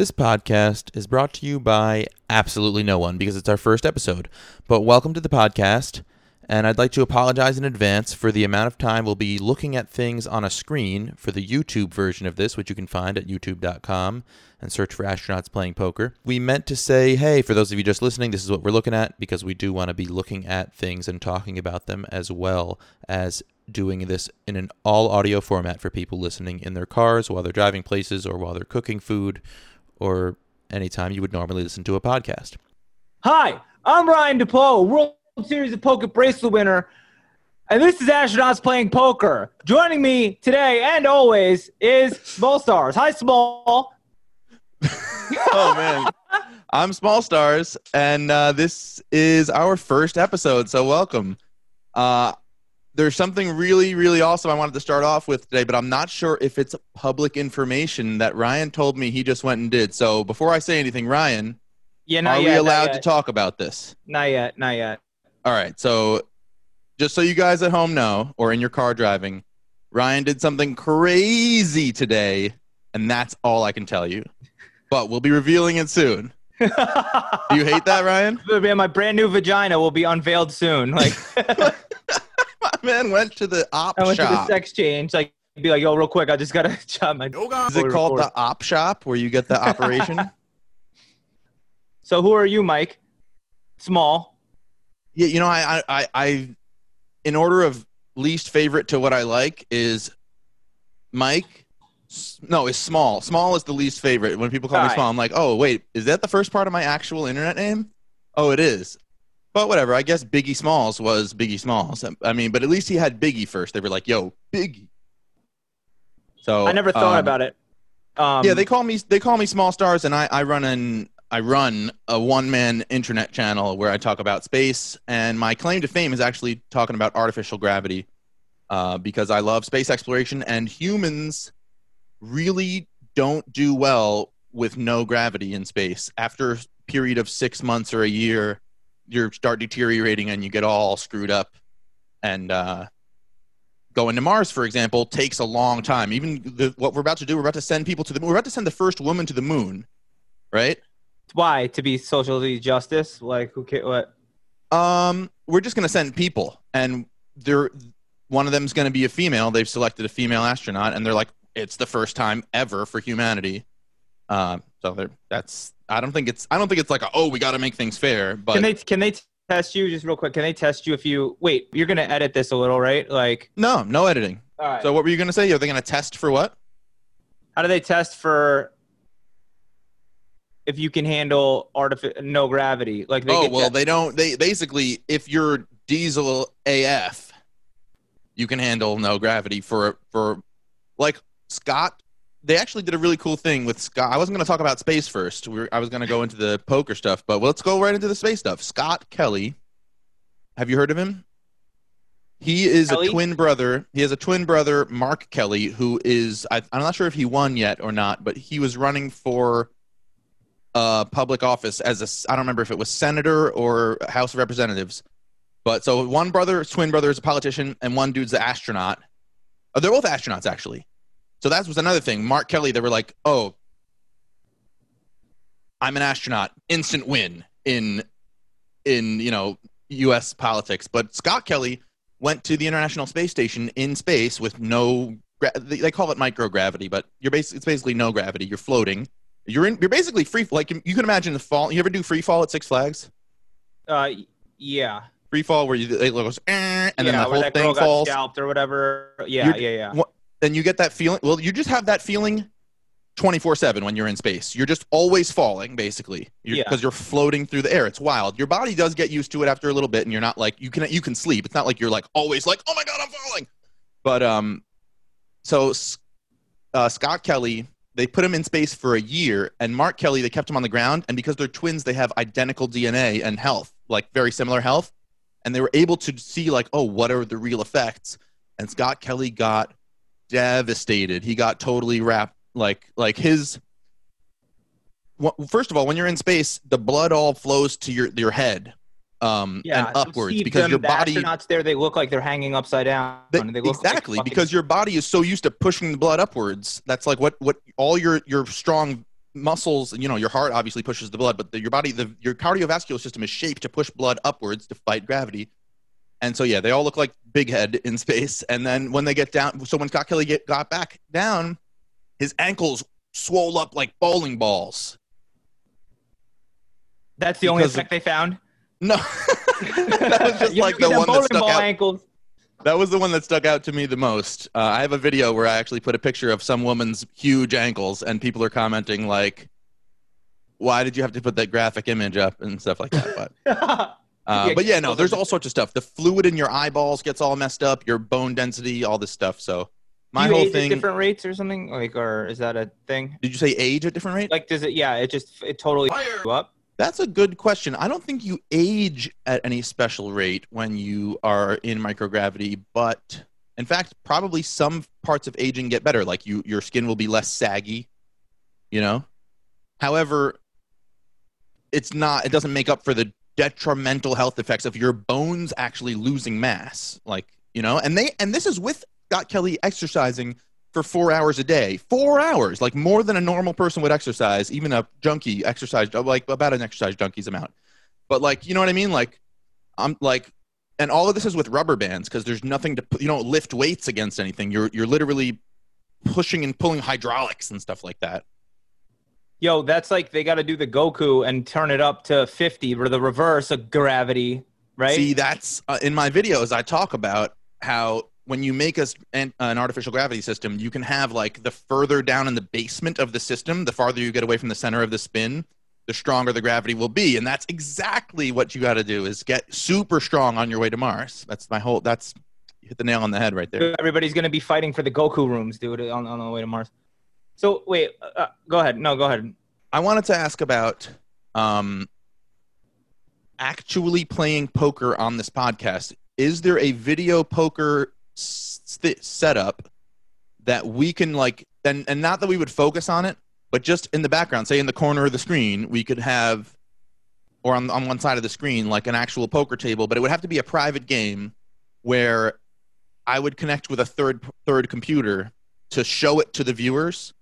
This podcast is brought to you by absolutely no one because it's our first episode. But welcome to the podcast, and I'd like to apologize in advance for the amount of time we'll be looking at things on a screen for the YouTube version of this, which you can find at youtube.com and search for astronauts playing poker. We meant to say, hey, for those of you just listening, this is what we're looking at because we do want to be looking at things and talking about them as well as doing this in an all audio format for people listening in their cars while they're driving places or while they're cooking food or anytime you would normally listen to a podcast. Hi, I'm Ryan DePoe, World Series of Poker bracelet winner, and this is Astronauts Playing Poker. Joining me today and always is Small Stars. Hi, Small. oh man, I'm Small Stars, and uh, this is our first episode. So welcome. Uh, there's something really, really awesome I wanted to start off with today, but I'm not sure if it's public information that Ryan told me he just went and did. So before I say anything, Ryan, Yeah, not are yet. we allowed to talk about this? Not yet. Not yet. All right. So just so you guys at home know, or in your car driving, Ryan did something crazy today, and that's all I can tell you. But we'll be revealing it soon. Do you hate that, Ryan? Yeah, my brand new vagina will be unveiled soon. Like My man went to the op I went to the shop. sex change. Like be like, yo, real quick, I just gotta chop my. Is it called the op shop where you get the operation? So who are you, Mike? Small. yeah, you know, I, I, I, I, in order of least favorite to what I like is Mike. No, it's small. Small is the least favorite. When people call me small, I'm like, oh wait, is that the first part of my actual internet name? Oh, it is. But whatever. I guess Biggie Smalls was Biggie Smalls. I mean, but at least he had Biggie first. They were like, yo, Biggie. So I never thought um, about it. Um, yeah, they call me they call me small stars, and I, I run an I run a one man internet channel where I talk about space, and my claim to fame is actually talking about artificial gravity, uh, because I love space exploration, and humans really don't do well with no gravity in space. After a period of six months or a year, you start deteriorating and you get all screwed up, and uh, going to Mars, for example, takes a long time. Even the, what we're about to do, we're about to send people to the moon. We're about to send the first woman to the moon, right? Why to be socially justice? Like who? Ca- what? Um, we're just going to send people, and they're one of them's going to be a female. They've selected a female astronaut, and they're like, it's the first time ever for humanity. Um, so that's I don't think it's I don't think it's like a, oh we got to make things fair, but Can they can they test you just real quick? Can they test you if you wait? You're gonna edit this a little, right? Like, no, no editing. all right. So what were you going to say? Are they going to test for what? how do they test for if you can handle artific no gravity? Like they oh well, that- they don't. They basically, if you're diesel AF, you can handle no gravity for for like Scott. They actually did a really cool thing with Scott. I wasn't going to talk about space first. We were, I was going to go into the poker stuff, but let's go right into the space stuff. Scott Kelly, have you heard of him? He is Kelly? a twin brother. He has a twin brother, Mark Kelly, who is I, I'm not sure if he won yet or not, but he was running for uh, public office as a I don't remember if it was senator or House of Representatives. But so one brother, twin brother, is a politician, and one dude's an astronaut. Oh, they're both astronauts actually. So that was another thing. Mark Kelly, they were like, "Oh, I'm an astronaut, instant win in in you know U.S. politics." But Scott Kelly went to the International Space Station in space with no. They they call it microgravity, but you're basically it's basically no gravity. You're floating. You're in. You're basically free. Like you can imagine the fall. You ever do free fall at Six Flags? uh, yeah, Free fall where you it goes eh, and then yeah, the where whole thing falls. scalped or whatever. Yeah, You're- yeah, yeah. What- Then you get that feeling. Well, you just have that feeling. 24 7 when you're in space. You're just always falling, basically. Because Yeah. you're, 'cause you're floating through the air. It's wild. Your body does get used to it after a little bit, and you're not like, you can you can sleep. It's not like you're like always like, oh my God, I'm falling. But, um, so uh, Scott Kelly, they put him in space for a year, and Mark Kelly, they kept him on the ground. And because they're twins, they have identical DNA and health, like very similar health. And they were able to see, like, oh, what are the real effects? And Scott Kelly got devastated. He got totally wrapped, like, like his. Well, first of all, when you're in space, the blood all flows to your your head, um, Yeah, and upwards because them- your the body astronauts there, they look like they're hanging upside down. they- They like exactly fucking- because your body is so used to pushing the blood upwards. That's like what what all your your strong muscles, you know, your heart obviously pushes the blood, but the, your body, the your cardiovascular system is shaped to push blood upwards to fight gravity. And so yeah, they all look like Big Head in space. And then when they get down, so when Scott Kelly get, got back down, his ankles swole up like bowling balls. That's the only Because effect they found. No, that was just like the one that stuck out. ankles. That was the one that stuck out to me the most. Uh, I have a video where I actually put a picture of some woman's huge ankles, and people are commenting like, "Why did you have to put that graphic image up and stuff like that?" But uh, Yeah, but yeah, no, there's all sorts of stuff. The fluid in your eyeballs gets all messed up, your bone density, all this stuff. So my you whole age thing. at different rates or something like, or is that a thing? Did you say age at different rate? Like, does it? Yeah, it just it totally you up. That's a good question. I don't think you age at any special rate when you are in microgravity, but in fact, probably some parts of aging get better. Like you, your skin will be less saggy. You know. However, it's not. It doesn't make up for the detrimental health effects of your bones actually losing mass. Like you know, and they and this is with Scott Kelly exercising for four hours a day. Four hours, like more than a normal person would exercise, even a junkie exercise, uh, like about an exercise junkie's amount. But like, you know what I mean? Like, I'm like, and all of this is with rubber bands because there's nothing to, you don't lift weights against anything. You're you're literally pushing and pulling hydraulics and stuff like that. Yo, that's like they got to do the Goku and turn it up to 50 or the reverse of gravity, right? See, that's uh, in my videos. I talk about how when you make us an, an artificial gravity system, you can have like the further down in the basement of the system, the farther you get away from the center of the spin, the stronger the gravity will be, and that's exactly what you got to do: is get super strong on your way to Mars. That's my whole. That's you hit the nail on the head right there. Everybody's gonna be fighting for the Goku rooms, dude, on, on the way to Mars. So wait, uh, go ahead. No, go ahead. I wanted to ask about um, actually playing poker on this podcast. Is there a video poker st- setup that we can like, and, and not that we would focus on it, but just in the background, say in the corner of the screen, we could have, or on, on one side of the screen, like an actual poker table, but it would have to be a private game where I would connect with a third third computer to show it to the viewers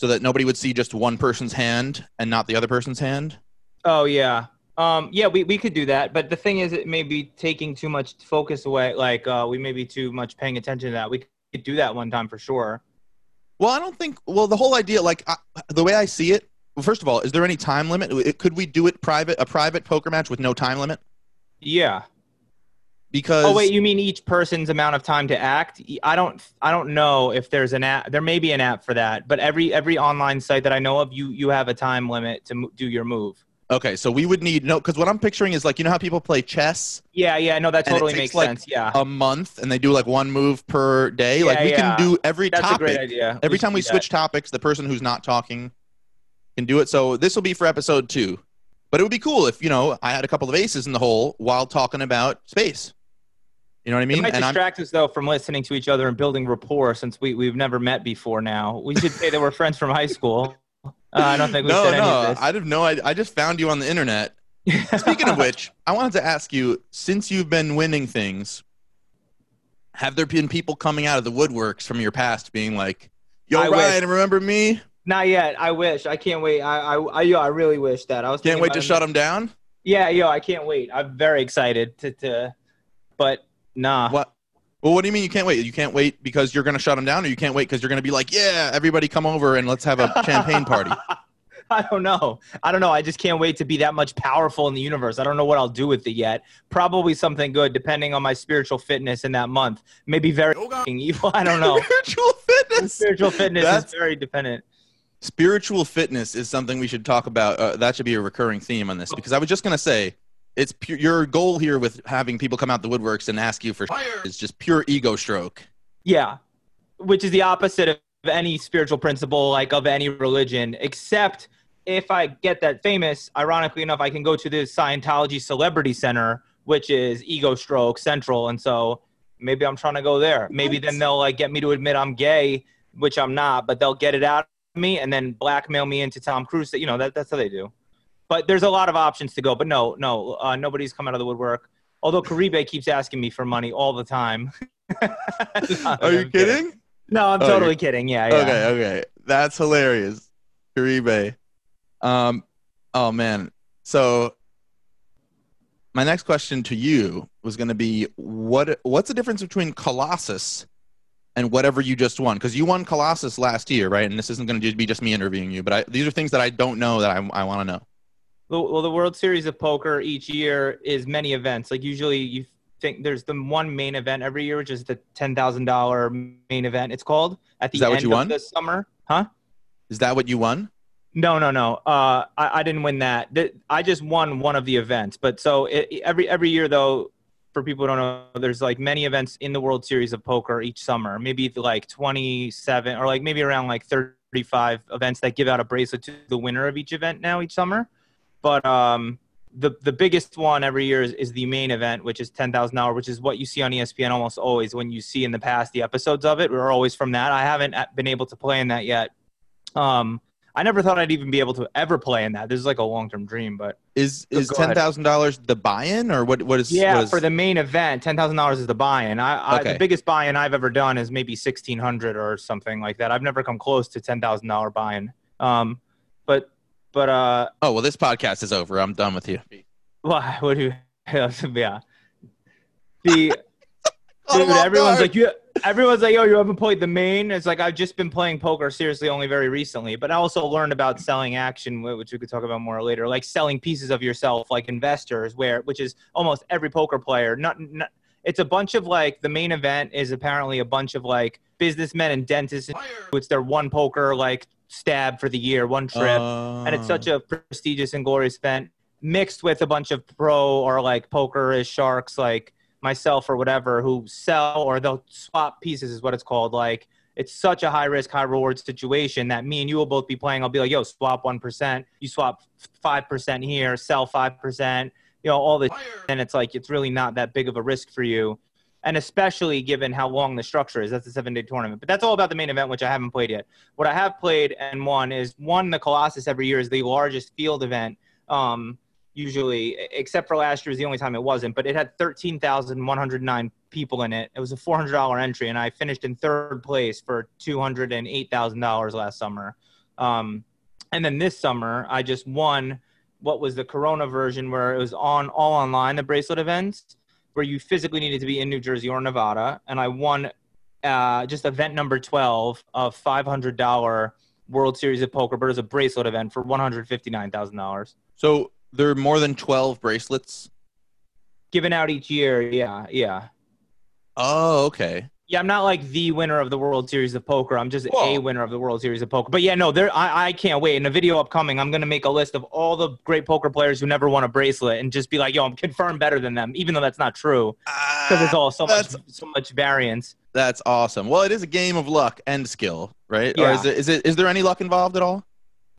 so that nobody would see just one person's hand and not the other person's hand. Oh yeah. Um, yeah, we, we could do that, but the thing is, it may be taking too much focus away. Like, uh, we may be too much paying attention to that. We could do that one time for sure. Well, I don't think. Well, the whole idea, like I, the way I see it. Well, first of all, is there any time limit? Could we do it private, a private poker match with no time limit? Yeah. Because Oh wait, you mean each person's amount of time to act? I don't I don't know if there's an app. There may be an app for that, but every every online site that I know of, you you have a time limit to do your move. okay, so we would need no. Because what I'm picturing is like you know how people play chess Yeah, yeah, no, that totally makes like, sense. Yeah, a month and they do like one move per day. like Yeah, we yeah. can do every that's topic. a great idea. Every should time we do that. switch topics, the person who's not talking can do it. So this will be for episode two. But it would be cool if, you know, I had a couple of aces in the hole while talking about space. You know what I It mean? might And I'm distract us though from listening to each other and building rapport since we we've never met before. Now we should say that we're friends from high school. Uh, I don't think we no, said any no, of this. I have no idea. I just found you on the internet. Speaking of which, I wanted to ask you, since you've been winning things, have there been people coming out of the woodworks from your past being like, "Yo, I wish. Ryan, remember me? Not yet. I wish. I can't wait. I I I, yo, I really wish that. I was Can't wait to it. shut them down." Yeah, yo, I can't wait. I'm very excited to to, but nah. What? Well, what do you mean you can't wait? You can't wait because you're going to shut them down, or you can't wait because you're going to be like, "Yeah, everybody come over and let's have a champagne party." I don't know. I don't know. I just can't wait to be that much powerful in the universe. I don't know what I'll do with it yet. Probably something good, depending on my spiritual fitness in that month. Maybe very evil. I don't know. Spiritual fitness. spiritual fitness That's- is very dependent. Spiritual fitness is something we should talk about. Uh, that should be a recurring theme on this because I was just going to say, it's pu- your goal here with having people come out the woodworks and ask you for is just pure ego stroke. Yeah, which is the opposite of any spiritual principle, like of any religion, except if I get that famous, ironically enough, I can go to the Scientology Celebrity Center, which is Ego Stroke Central, and so maybe I'm trying to go there. Maybe What? then they'll like get me to admit I'm gay, which I'm not, but they'll get it out of me and then blackmail me into Tom Cruise. You know that that's how they do. But there's a lot of options to go. But no, no, uh, nobody's come out of the woodwork. Although Caribe keeps asking me for money all the time. No, Are you I'm kidding? No, I'm Oh, totally kidding. Yeah, yeah. Okay, okay, that's hilarious. Caribe. Um, oh man. So my next question to you was going to be what what's the difference between Colossus and whatever you just won? Because you won Colossus last year, right? And this isn't going to be just me interviewing you, but I, these are things that I don't know that I, I want to know. Well, the World Series of Poker each year is many events. Like usually, you think there's the one main event every year, which is the ten thousand dollar main event. It's called at the Is that end what you of won? the summer, huh? Is that what you won? No, no, no. Uh, I, I didn't win that. Th- I just won one of the events. But so it, every every year though, for people who don't know, there's like many events in the World Series of Poker each summer. Maybe like 27 or like maybe around like 35 events that give out a bracelet to the winner of each event now each summer. But um, the the biggest one every year is, is the main event, which is ten thousand dollars, which is what you see on ESPN almost always. When you see in the past the episodes of it, we're always from that. I haven't uh, been able to play in that yet. Um, I never thought I'd even be able to ever play in that. This is like a long term dream, but Is is ten thousand dollars the buy-in or what? What is? yeah, what is- for the main event, ten thousand dollars is the buy-in. I, I Okay. the biggest buy-in I've ever done is maybe sixteen hundred or something like that. I've never come close to ten thousand dollar buy-in. Um, but but uh, oh well, this podcast is over. I'm done with you. Why? what do you? Yeah, the Dude, everyone's guard. like you. Everyone's like, "Yo, you haven't played the main." It's like I've just been playing poker seriously only very recently, but I also learned about selling action, which we could talk about more later, like selling pieces of yourself, like investors, where which is almost every poker player. Not, not it's a bunch of like the main event is apparently a bunch of like businessmen and dentists. It's their one poker like stab for the year, one trip. And it's such Oh. a prestigious and glorious event mixed with a bunch of pro or like poker sharks like myself or whatever who sell or they'll swap pieces is what it's called. Like it's such a high risk high reward situation that me and you will both be playing. I'll be like yo swap 1% you swap 5% here sell 5% you know all this. And it's like it's really not that big of a risk for you and especially given how long the structure is that's a seven day tournament but that's all about the main event which i haven't played yet what I have played and won is one the Colossus every year is the largest field event. Um, usually, except for last year, is the only time it wasn't. But it had thirteen thousand one hundred nine people in it. It was a four hundred dollar entry, and I finished in third place for two hundred and eight thousand dollars last summer. Um, and then this summer, I just won what was the Corona version, where it was on all online the bracelet events, where you physically needed to be in New Jersey or Nevada, and I won uh, just event number 12 of $500 World Series of Poker, but it was a bracelet event for $159,000. So there are more than twelve bracelets. Given out each year, yeah, yeah. Oh, okay. Yeah, I'm not like the winner of the World Series of Poker. I'm just a winner of the World Series of Poker. But yeah, no, there. I, I can't wait. In a video upcoming, I'm gonna make a list of all the great poker players who never won a bracelet, and just be like, "Yo, I'm confirmed better than them," even though that's not true because it's all so much, so much variance. That's awesome. Well, it is a game of luck and skill, right? Or Yeah. is it is it is there any luck involved at all?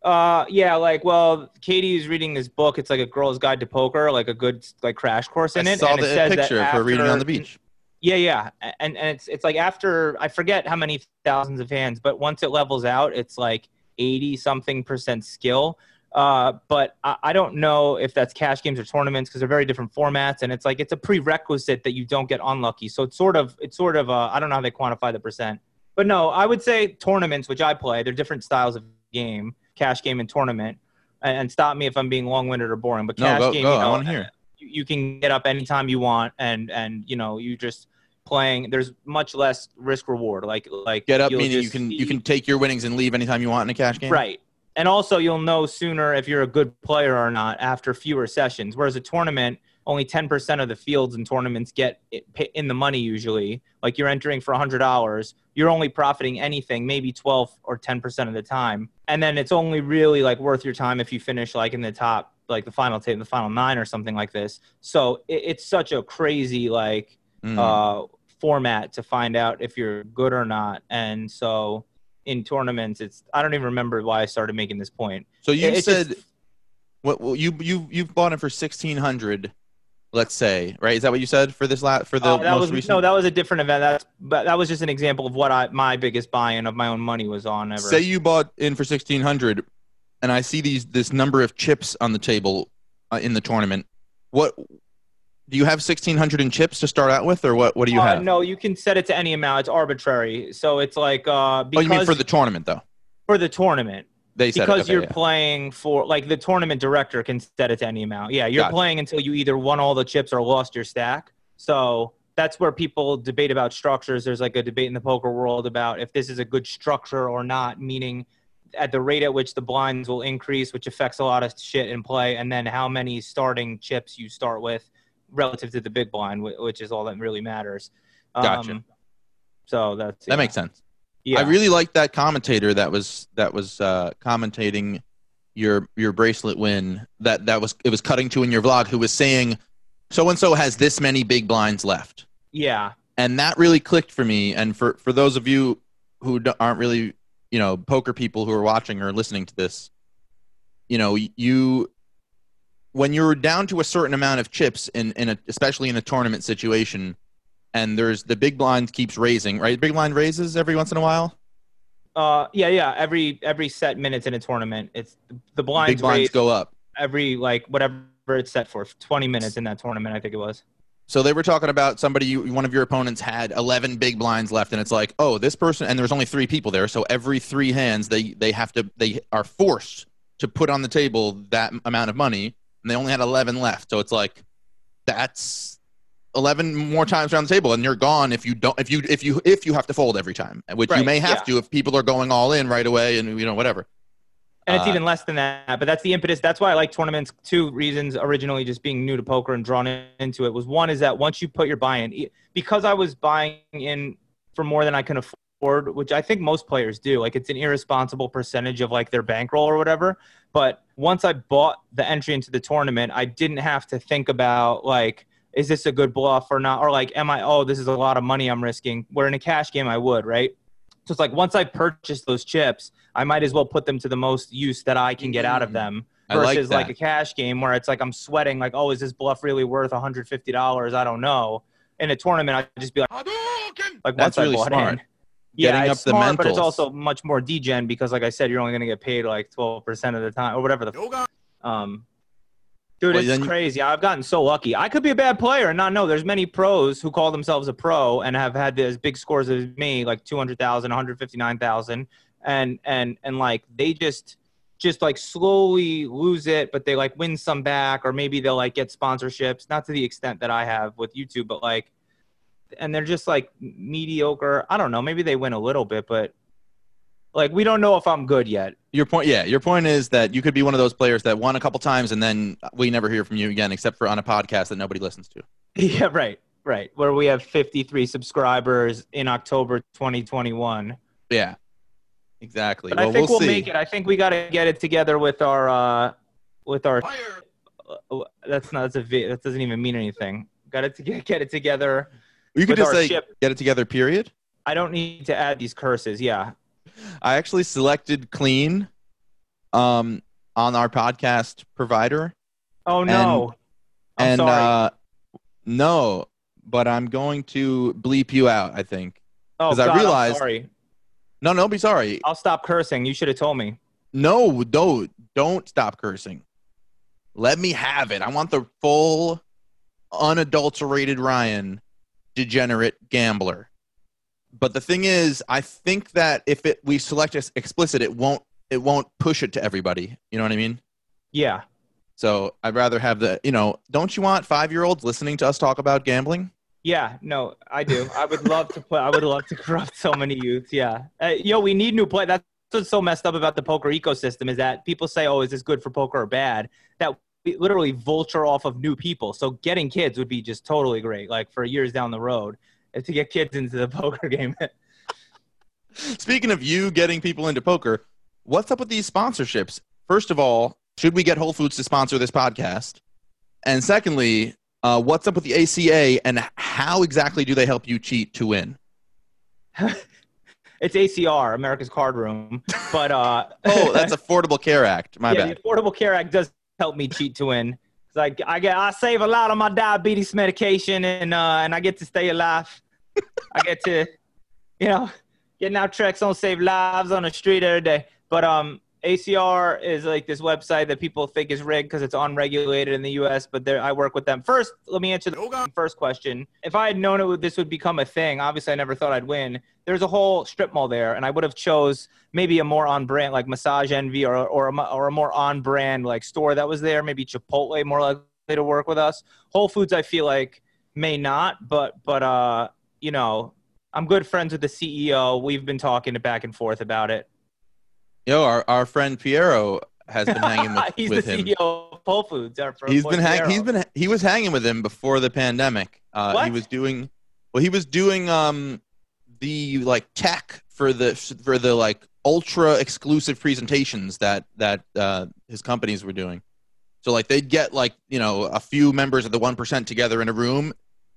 Uh, yeah, like, well, Katie is reading this book. It's like a girl's guide to poker, like a good like crash course in I it. saw and it the says picture that of her reading on the beach. Yeah, yeah, and and it's it's like after I forget how many thousands of hands, but once it levels out, it's like eighty something percent skill. Uh, but I, I don't know if that's cash games or tournaments because they're very different formats, and it's like it's a prerequisite that you don't get unlucky. So it's sort of it's sort of uh, I don't know how they quantify the percent, but no, I would say tournaments, which I play, they're different styles of game, cash game and tournament. And, and stop me if I'm being long-winded or boring, but No, cash go game, go. you I want to hear. you, you can get up anytime you want and and you know you just playing there's much less risk reward. Like like Get up meaning you can you can take your winnings and leave anytime you want in a cash game. right. And also you'll know sooner if you're a good player or not after fewer sessions. Whereas a tournament only 10% of the fields in tournaments get in the money usually. Like you're entering for $100 you're only profiting anything maybe 12 or 10% of the time. And then it's only really like worth your time if you finish like in the top like the final tape the final nine or something like this. So it, it's such a crazy like Mm. uh, format to find out if you're good or not. And so in tournaments, it's I don't even remember why I started making this point. so you It's said just- what well, you you you've bought it for sixteen hundred, let's say, right? Is that what you said for this lat for the Oh, that most was recent? no, that was a different event. That's but that was just an example of what I my biggest buy-in of my own money was on ever. Say you bought in for sixteen hundred, and I see these this number of chips on the table uh, in the tournament. What do you have sixteen hundred in chips to start out with, or what? What do you Uh, have? no, you can set it to any amount. It's arbitrary. So it's like uh, oh, you mean for the tournament though? for the tournament. They said because okay, you're yeah. playing for like the tournament director can set it to any amount. Yeah, you're Gotcha. playing until you either won all the chips or lost your stack. So that's where people debate about structures. There's like a debate in the poker world about if this is a good structure or not, meaning at the rate at which the blinds will increase, which affects a lot of shit in play, and then how many starting chips you start with relative to the big blind, which is all that really matters. Gotcha. so that's that makes sense. Yeah. I really liked that commentator that was that was uh, commentating your your bracelet win. That that was it was cutting to in your vlog. Who was saying, so and so has this many big blinds left, yeah. and that really clicked for me. And for for those of you who aren't really you know poker people who are watching or listening to this, you know you when you're down to a certain amount of chips in in a, especially in a tournament situation. And there's the big blind keeps raising, right? Big blind raises every once in a while. Uh, yeah, yeah. Every every set minutes in a tournament, it's the blinds, big blinds go up. every like whatever it's set for, twenty minutes in that tournament. I think it was. So they were talking about somebody, you, one of your opponents had 11 big blinds left, and it's like, oh, this person, and there's only three people there, so every three hands they they have to they are forced to put on the table that amount of money, and they only had 11 left. So it's like, that's 11 more times around the table, and you're gone if you don't if you if you if you have to fold every time, which you may have yeah. to if people are going all in right away, and you know whatever. And it's Uh, even less than that, but that's the impetus. That's why I like tournaments. Two reasons originally just being new to poker and drawn into it was one is that once you put your buy in, because I was buying in for more than I can afford, which I think most players do. Like it's an irresponsible percentage of like their bankroll or whatever. But once I bought the entry into the tournament, I didn't have to think about like, is this a good bluff or not? Or like, am I, oh, this is a lot of money I'm risking. Where in a cash game, I would, right? So it's like once I purchase those chips, I might as well put them to the most use that I can get out of Mm. them I like versus like, a cash game where it's like I'm sweating like, oh, is this bluff really worth $150? I don't know. In a tournament, I'd just be like, like That's really smart. in. Yeah, Getting it's up the smart, but it's also much more degen because, like I said, you're only going to get paid like 12% of the time or whatever the. Um, dude, Well, it's then you- crazy. I've gotten so lucky. I could be a bad player and not know. There's many pros who call themselves a pro and have had as big scores as me, like 200,000, 159,000, and and and like they just just like slowly lose it, but they like win some back, or maybe they'll like get sponsorships, not to the extent that I have with YouTube, but like, and they're just like mediocre. I don't know. Maybe they win a little bit, but like we don't know if I'm good yet. Your point, yeah. Your point is that you could be one of those players that won a couple times, and then we never hear from you again, except for on a podcast that nobody listens to. Yeah, right, right. Where we have 53 subscribers in October 2021. Yeah, exactly. But well, I think we'll we'll, see. make it. I think we got to get it together with our, uh, with our. uh, That's not. That's a. That doesn't even mean anything. Got it to get, get it together. You could just say ship. get it together. Period. I don't need to add these curses. Yeah. I actually selected clean, um, on our podcast provider, Oh no. And sorry. uh, no, but I'm going to bleep you out. I think. oh 'cause I realized- sorry. No, no, be sorry. I'll stop cursing. You should have told me. No, don't don't stop cursing. Let me have it. I want the full, unadulterated Ryan, degenerate gambler. But the thing is, I think that if it we select explicit, it won't it won't push it to everybody. You know what I mean? Yeah. So I'd rather have the you know. Don't you want five year olds listening to us talk about gambling? Yeah, no, I do. I would love to play. I would love to corrupt so many youths. Yeah, uh, yo, we need new play. That's what's so messed up about the poker ecosystem is that people say, "Oh, is this good for poker or bad?" That literally vulture off of new people. So getting kids would be just totally great, like for years down the road, to get kids into the poker game. Speaking of you getting people into poker, what's up with these sponsorships? First of all, should we get Whole Foods to sponsor this podcast? And secondly, uh, what's up with the ACA and how exactly do they help you cheat to win? it's ACR, America's Card Room, but uh, Oh, that's Affordable Care Act. My yeah, bad. the Affordable Care Act does help me cheat to win. 'Cause I, I get I save a lot on my diabetes medication and uh, and I get to stay alive. I get to, you know, getting out treks on save lives on the street every day. But um, ACR is like this website that people think is rigged because it's unregulated in the U.S. But I work with them. First, let me answer the first question. If I had known it would, this would become a thing, obviously I never thought I'd win. There's a whole strip mall there, and I would have chose maybe a more on brand like Massage Envy or or a, or a more on brand like store that was there. Maybe Chipotle more likely to work with us. Whole Foods, I feel like may not, but but uh, you know, I'm good friends with the CEO. We've been talking back and forth about it. Yo, our, our friend Piero has been hanging with, He's with the him. CEO of Whole Foods. Our friend He's been hang- he's been he was hanging with him before the pandemic. Uh, he was doing well. He was doing um the like tech for the for the like ultra exclusive presentations that that uh, his companies were doing. So like they'd get like you know a few members of the one percent together in a room,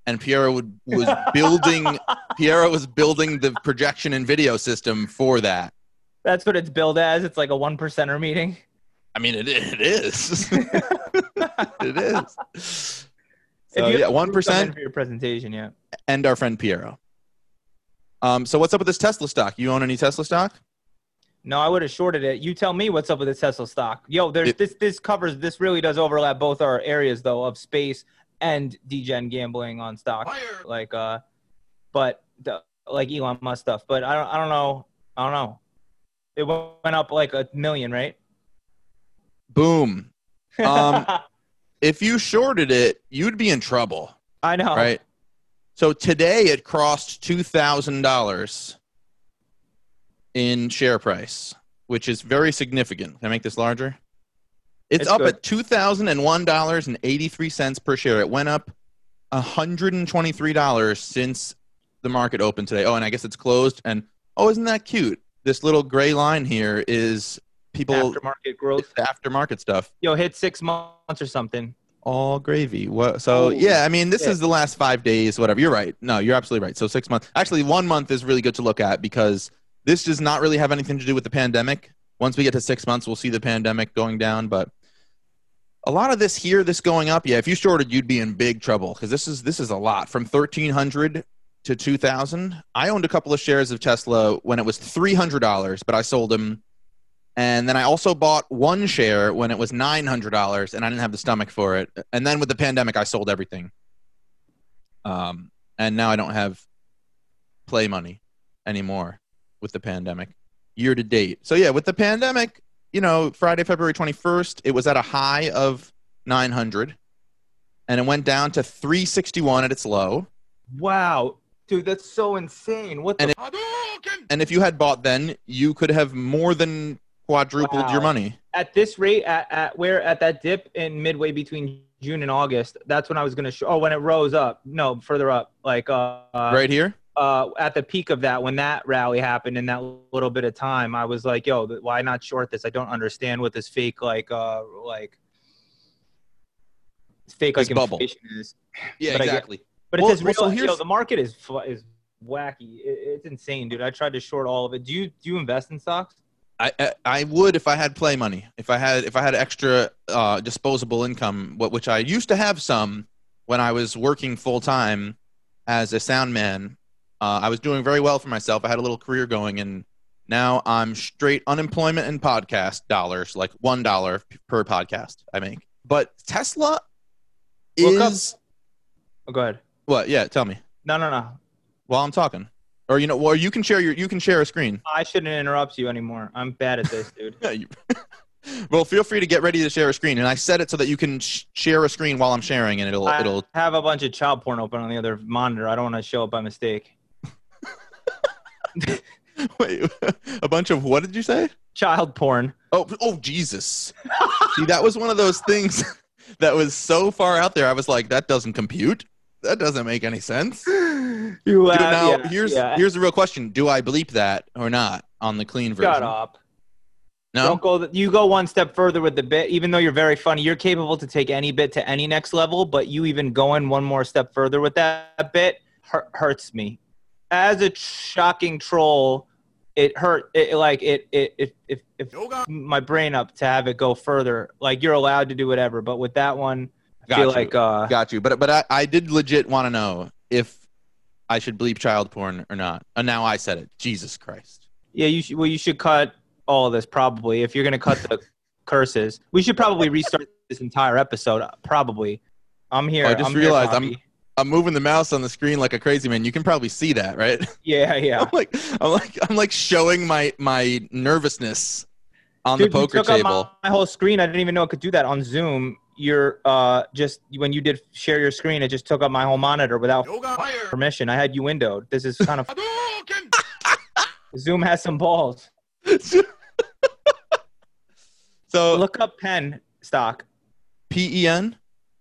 and Piero would was building Piero was building the projection and video system for that. That's what it's billed as. It's like a one percenter meeting. I mean, it it is. it is. So yeah, one proof, come in percent for your presentation. Yeah. and our friend Piero. Um, so what's up with this Tesla stock? You own any Tesla stock? No, I would have shorted it. You tell me what's up with this Tesla stock. Yo, there's It- this this covers this really does overlap both our areas though of space and degen gambling on stock. Like uh but the, like Elon Musk stuff. But I don't I don't know. I don't know. It went up like a million, right? Boom. Um, If you shorted it, you'd be in trouble, I know. right? So today it crossed two thousand dollars in share price, which is very significant. Can I make this larger? It's, It's up good. at two thousand and one dollars and eighty three cents per share. It went up hundred and twenty three dollars since the market opened today. Oh, and I guess it's closed. And oh, isn't that cute? This little gray line here is people Aftermarket growth. aftermarket stuff. Yo, hit six months or something. All gravy. What? So yeah, I mean, this shit. is the last five days, whatever. You're right. No, you're absolutely right. So six months. Actually, one month is really good to look at because this does not really have anything to do with the pandemic. Once we get to six months, we'll see the pandemic going down. But a lot of this here, this going up, yeah. If you shorted, you'd be in big trouble because this is this is a lot from thirteen hundred to two thousand. I owned a couple of shares of Tesla when it was three hundred dollars, but I sold them. And then I also bought one share when it was nine hundred dollars, and I didn't have the stomach for it. And then with the pandemic, I sold everything. Um, and now I don't have play money anymore with the pandemic year to date. So yeah, with the pandemic, you know, Friday, February twenty first, it was at a high of nine hundred, and it went down to three sixty one at its low. Wow. Dude, that's so insane. What the And And if you had bought then, you could have more than quadrupled your money. at this rate at, at where at that dip in midway between June and August, that's when I was gonna show oh when it rose up. No, further up. Like uh, right here. uh at the peak of that when that rally happened in that little bit of time, I was like, yo, why not short this? I don't understand what this fake like uh like fake like This bubble. inflation is. Yeah, But I get- exactly. But Well- it's well, so real. yo, the market is is wacky. It, it's insane, dude. I tried to short all of it. Do you do you invest in stocks? I, I I would if I had play money. If I had if I had extra uh, disposable income, what which I used to have some when I was working full time as a sound man. Uh, I was doing very well for myself. I had a little career going, and now I'm straight unemployment and podcast dollars, like one dollar per podcast I make. But Tesla is Oh, go ahead. What? Yeah, tell me No, no, no. while I'm talking, or you know, or you can share your you can share a screen. I shouldn't interrupt you anymore. I'm bad at this, dude. Yeah, you, well, feel free to get ready to share a screen, and I set it so that you can sh- share a screen while I'm sharing, and it'll I it'll. have a bunch of child porn open on the other monitor. I don't want to show up by mistake. Wait, a bunch of what did you say? Child porn. Oh, oh, Jesus! See, that was one of those things that was so far out there. I was like, that doesn't compute. That doesn't make any sense. You You laugh. know, now, yeah, here's yeah. here's the real question: Do I bleep that or not on the clean version? Shut up. No. Don't go. You go one step further with the bit. Even though you're very funny, you're capable to take any bit to any next level. But you even going one more step further with that bit hurt, hurts me. As a shocking troll, it hurt. It like it it it if if my brain up to have it go further. Like you're allowed to do whatever, but with that one, I Got feel you. like uh Got you. But but I, I did legit want to know if I should bleep child porn or not. And now I said it. Jesus Christ. yeah you should well you should cut all of this probably. If you're gonna cut the curses, we should probably restart this entire episode. Probably. I'm here. Oh, I just I'm here, realized I'm- I'm moving the mouse on the screen like a crazy man. You can probably see that, right? Yeah, yeah. I'm like I'm like I'm like showing my my nervousness on Dude, the poker table. My, my whole screen. I didn't even know it could do that on Zoom. You're uh just when you did share your screen, it just took up my whole monitor without permission. I had you windowed. This is kind of Zoom has some balls. so Look up pen stock. P E N.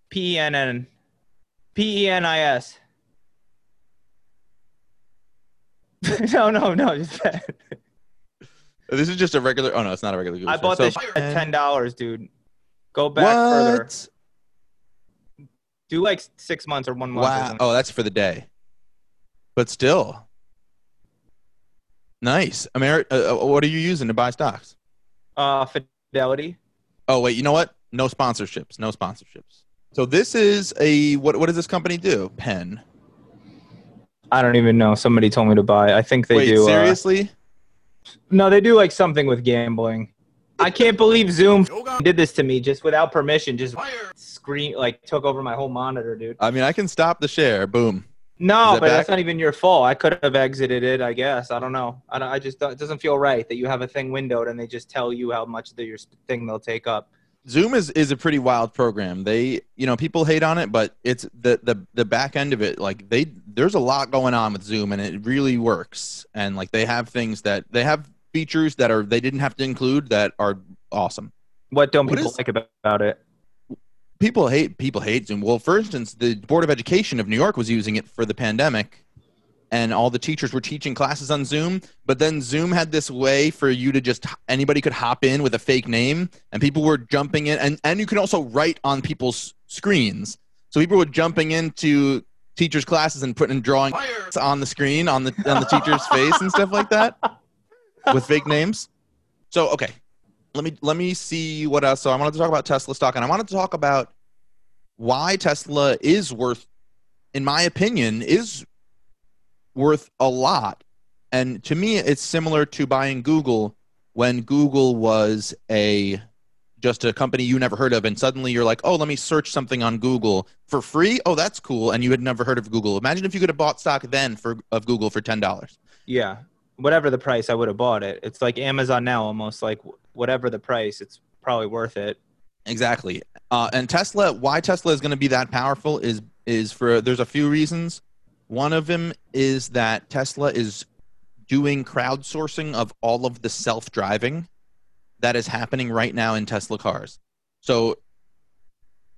P E N N. P E N I S. no, no, no. Just pen. This is just a regular. Oh no, it's not a regular. Google I bought search. this at ten dollars, dude. Go back further. Do like six months or one month. Wow. Oh, that's for the day. But still, nice. Ameri- uh, uh, what are you using to buy stocks? Uh, Fidelity. Oh wait, you know what? No sponsorships. No sponsorships. So this is a what? What does this company do? Pen. I don't even know. Somebody told me to buy. I think they wait, do. uh, seriously? no, they do like something with gambling. I can't believe Zoom did this to me just without permission. Just screen like took over my whole monitor, dude. I mean, I can stop the share. Boom. No, that but that's not even your fault. I could have exited it. I guess. I don't know. I, don't, I just don't, it doesn't feel right that you have a thing windowed and they just tell you how much of your thing they'll take up. Zoom is, is a pretty wild program. They, you know, people hate on it, but it's the, the the back end of it. Like they, there's a lot going on with Zoom, and it really works. And like they have things that they have features that are they didn't have to include that are awesome. What don't What people is- like about, about it? People hate people hate Zoom. Well, for instance, the Board of Education of New York was using it for the pandemic, and all the teachers were teaching classes on Zoom. But then Zoom had this way for you to just anybody could hop in with a fake name, and people were jumping in, and and you can also write on people's screens. So people were jumping into teachers' classes and putting drawing on the screen on the on the teacher's face and stuff like that with fake names. So okay, let me let me see what else. So I wanted to talk about Tesla stock, and I wanted to talk about why Tesla is worth, in my opinion, is worth a lot. And to me, it's similar to buying Google when Google was a just a company you never heard of, and suddenly you're like, oh, let me search something on Google for free. Oh, that's cool, and you had never heard of Google. Imagine if you could have bought stock then for of Google for ten dollars. Yeah, whatever the price, I would have bought it. It's like Amazon now, almost like whatever the price, it's probably worth it. Exactly. Uh, and Tesla, why Tesla is going to be that powerful is is for there's a few reasons. One of them is that Tesla is doing crowdsourcing of all of the self-driving that is happening right now in Tesla cars. So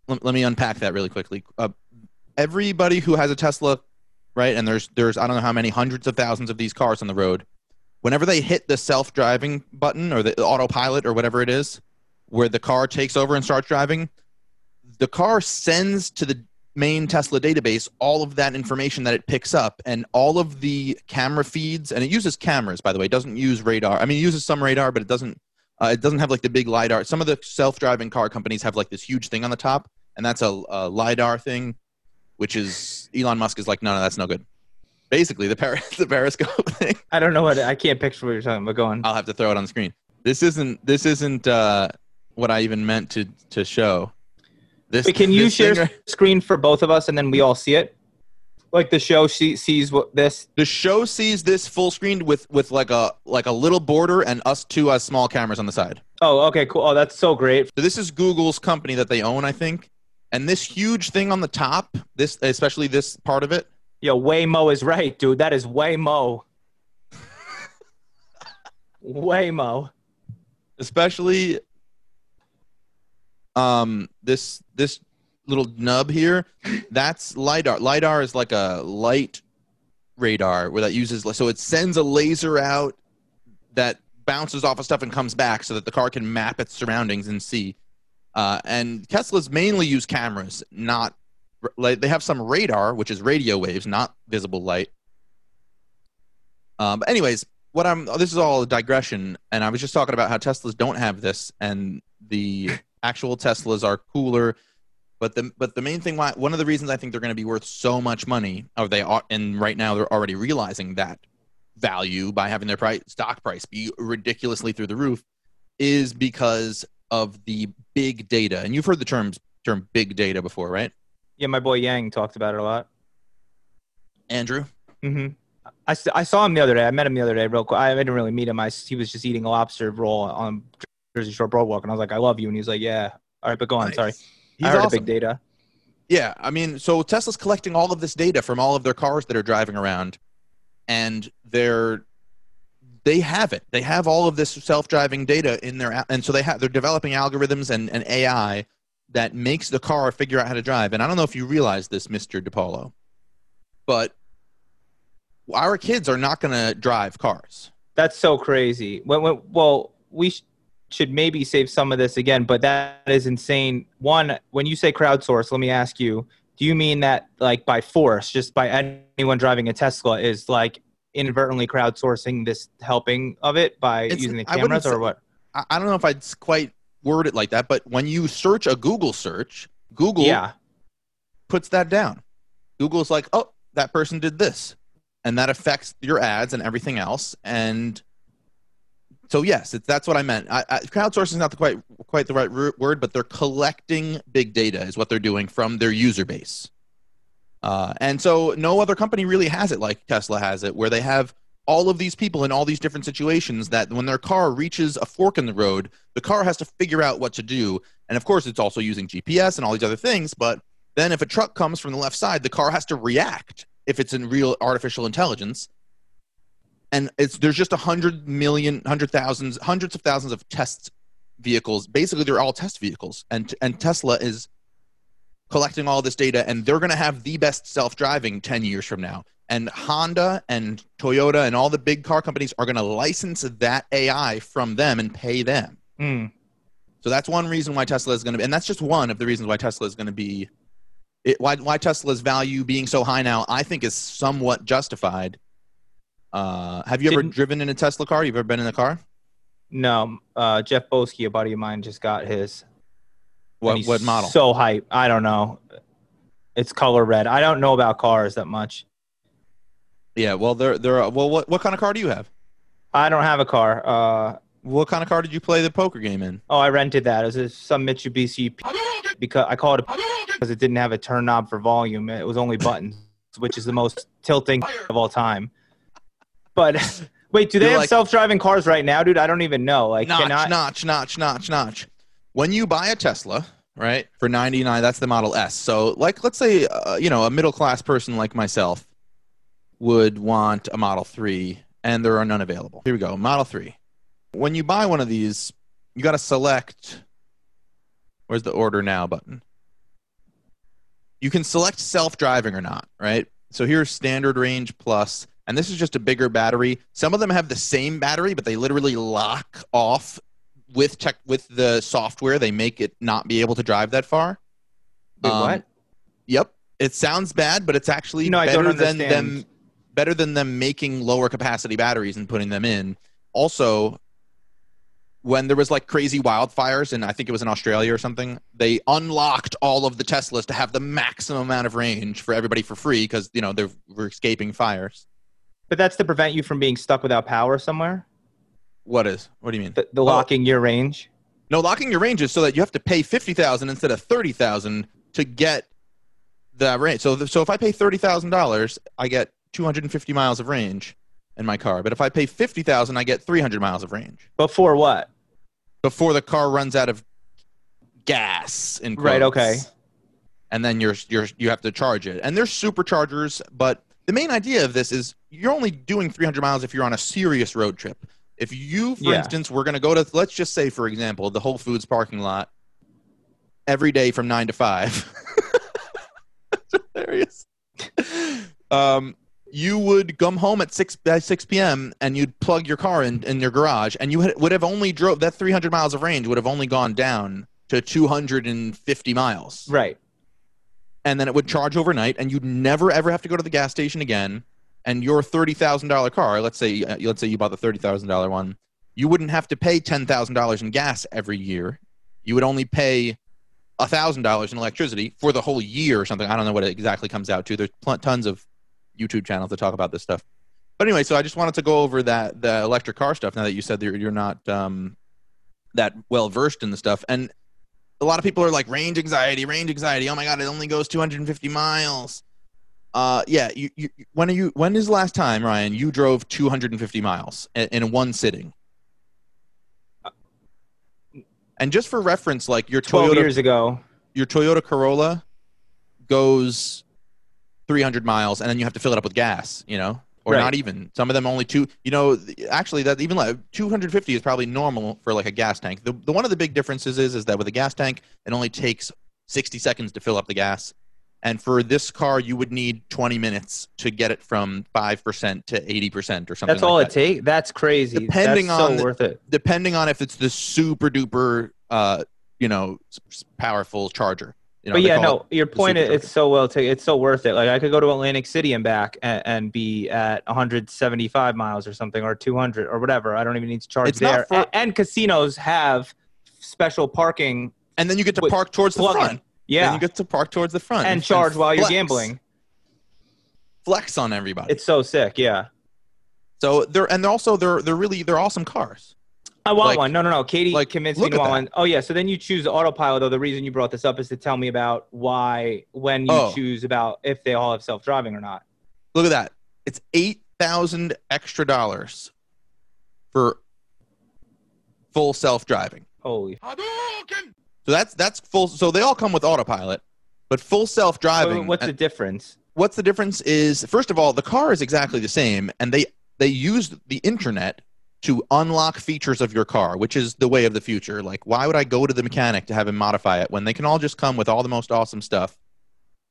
let, let me unpack that really quickly. Uh, everybody who has a Tesla, right? And there's there's I don't know how many hundreds of thousands of these cars on the road. Whenever they hit the self-driving button or the autopilot or whatever it is, where the car takes over and starts driving, the car sends to the main Tesla database all of that information that it picks up. And all of the camera feeds and it uses cameras by the way. It doesn't use radar. I mean it uses some radar but it doesn't uh, it doesn't have like the big lidar. Some of the self-driving car companies have like this huge thing on the top and that's a, a lidar thing which is elon musk is like no no that's no good basically the, per- the periscope thing I don't know what I can't picture what you're talking about. Go on. I'll have to throw it on the screen. This isn't this isn't uh, what I even meant to to show. This Wait, can you this share thing screen for both of us and then we all see it? Like the show she sees what this. the show sees this full screen with with like a like a little border and us two as small cameras on the side. Oh, okay, cool. Oh, that's so great. So this is Google's company that they own, I think. And this huge thing on the top, this especially this part of it, Yo, Waymo is right, dude. That is Waymo. Waymo. especially um this this little nub here that's lidar lidar is like a light radar where that uses so it sends a laser out that bounces off of stuff and comes back so that the car can map its surroundings and see uh, and tesla's mainly use cameras not like they have some radar which is radio waves not visible light um, but anyways what I'm this is all a digression, and I was just talking about how Teslas don't have this, and the actual Teslas are cooler. But the but the main thing why one of the reasons I think they're going to be worth so much money, or they are, and right now they're already realizing that, value by having their price, stock price be ridiculously through the roof is because of the big data. And you've heard the terms term big data before, right? Yeah, my boy Yang talked about it a lot. Andrew? hmm I, I saw him the other day. I met him the other day, real quick. I didn't really meet him. I he was just eating a lobster roll on Jersey Shore Boardwalk, and I was like, "I love you," and he was like, "Yeah." All right, but go on. Nice. Sorry, He's I heard awesome. big data. Yeah, I mean, so Tesla's collecting all of this data from all of their cars that are driving around, and they're they have it. They have all of this self-driving data in their, and so they have they're developing algorithms and, and AI that makes the car figure out how to drive. And I don't know if you realize this, Mister DePaulo, but our kids are not going to drive cars. That's so crazy. When, when, well, we sh- should maybe save some of this again, but that is insane. One, when you say crowdsource, let me ask you: Do you mean that like by force, just by anyone driving a Tesla, is like inadvertently crowdsourcing this helping of it by It's- using the cameras, or what? I, don't know if I'd quite word it like that, but when you search a Google search, Google Yeah, puts that down. Google's like, oh, that person did this. And that affects your ads and everything else. And so, yes, it's, that's what I meant. I, I, crowdsourcing is not the quite, quite the right word, but they're collecting big data, is what they're doing from their user base. Uh, and so, no other company really has it like Tesla has it, where they have all of these people in all these different situations that when their car reaches a fork in the road, the car has to figure out what to do. And of course, it's also using GPS and all these other things, but then if a truck comes from the left side, the car has to react if it's in real artificial intelligence. And it's there's just a hundred million, hundred thousands, hundreds of thousands of test vehicles. Basically, they're all test vehicles, and and Tesla is collecting all this data, and they're going to have the best self-driving ten years from now. And Honda and Toyota and all the big car companies are going to license that AI from them and pay them. Hmm. So that's one reason why Tesla is going to be, and that's just one of the reasons why Tesla is going to be, it, why why Tesla's value being so high now, I think is somewhat justified. Uh, have you ever Didn't- driven in a Tesla car? You've ever been in a car? no. Uh, Jeff Boski, a buddy of mine, just got his. What what model? So hype. I don't know. It's color red. I don't know about cars that much. yeah, well, they're they're well. What what kind of car do you have? I don't have a car. Uh, What kind of car did you play the poker game in? oh, I rented that. It was some Mitsubishi P- because I called it because it didn't have a turn knob for volume. It was only buttons, which is the most tilting of all time. But wait, do they You're have like- self-driving cars right now, dude? I don't even know. Like, notch, can I? notch, notch, notch, notch. When you buy a Tesla, right, for 99, that's the Model S. So, like, let's say, uh, you know, a middle class person like myself would want a Model 3, and there are none available. Here we go Model 3. When you buy one of these, you got to select where's the order now button? You can select self driving or not, right? So here's standard range plus, and this is just a bigger battery. Some of them have the same battery, but they literally lock off with tech with the software. They make it not be able to drive that far. Wait, Um, what? Yep. It sounds bad, but it's actually No, better than them better than them making lower capacity batteries and putting them in. Also, when there was like crazy wildfires and I think it was in Australia or something, they unlocked all of the Teslas to have the maximum amount of range for everybody for free because you know they were escaping fires. But that's to prevent you from being stuck without power somewhere. What is? What do you mean? The, the oh. locking your range. No, locking your range is so that you have to pay fifty thousand instead of thirty thousand to get the range. So, so if I pay thirty thousand dollars, I get two hundred and fifty miles of range in my car. But if I pay fifty thousand, I get three hundred miles of range Before what? before the car runs out of gas. In Right, okay. And then you're you're you have to charge it. And there's superchargers, but the main idea of this is you're only doing 300 miles if you're on a serious road trip. If you, for Yeah. instance, we're going to go to, let's just say, for example, the Whole Foods parking lot every day from nine to five. Hilarious. Um, you would come home at six by six p.m. and you'd plug your car in in your garage, and you had, would have only drove that 300 miles of range would have only gone down to 250 miles Right. and then it would charge overnight, and you'd never ever have to go to the gas station again. And your thirty thousand dollar car, let's say, let's say you bought the thirty thousand dollar one, you wouldn't have to pay ten thousand dollars in gas every year. You would only pay thousand dollars in electricity for the whole year or something. I don't know what it exactly comes out to. There's pl- tons of YouTube channels that talk about this stuff. But anyway, so I just wanted to go over that the electric car stuff. Now that you said that you're, you're not um, that well versed in the stuff, and a lot of people are like range anxiety, range anxiety. Oh my god, it only goes 250 miles. Uh, yeah. You, you, when are you? When is the last time, Ryan? You drove 250 miles in, in one sitting? And just for reference, like your 12 Toyota, years ago. your Toyota Corolla goes 300 miles, and then you have to fill it up with gas. You know, or Right. not even. Some of them only two. You know, actually, that even like 250 is probably normal for like a gas tank. The, the one of the big differences is is that with a gas tank, it only takes 60 seconds to fill up the gas, and for this car, you would need 20 minutes to get it from five percent to 80 percent or something. That's all like it takes. That's crazy. Depending That's on so the- worth it. depending on if it's the super duper, uh, you know, powerful charger. You know, but yeah, no, your point is it's so well taken. It's so worth it. Like I could go to Atlantic City and back and, and be at 175 miles or something, or 200 or whatever. I don't even need to charge It's there. for- and, and casinos have special parking. and then you get to with park towards the front. Yeah, And you get to park towards the front and charge while you're gambling. Flex on everybody. It's so sick. Yeah, so they're and they're also they're they're really they're awesome cars. I want Like- one. No, no, no. Katie like, convinced me look to want that. one. Oh yeah. So then you choose autopilot. Though the reason you brought this up is to tell me about why when you Oh. choose about if they all have self driving or not. Look at that. It's eight thousand extra dollars for full self driving. Holy. So that's that's full. So they all come with autopilot, but full self driving. What's the difference? what's the difference is first of all the car is exactly the same and they they use the internet to unlock features of your car which is the way of the future like why would i go to the mechanic to have him modify it when they can all just come with all the most awesome stuff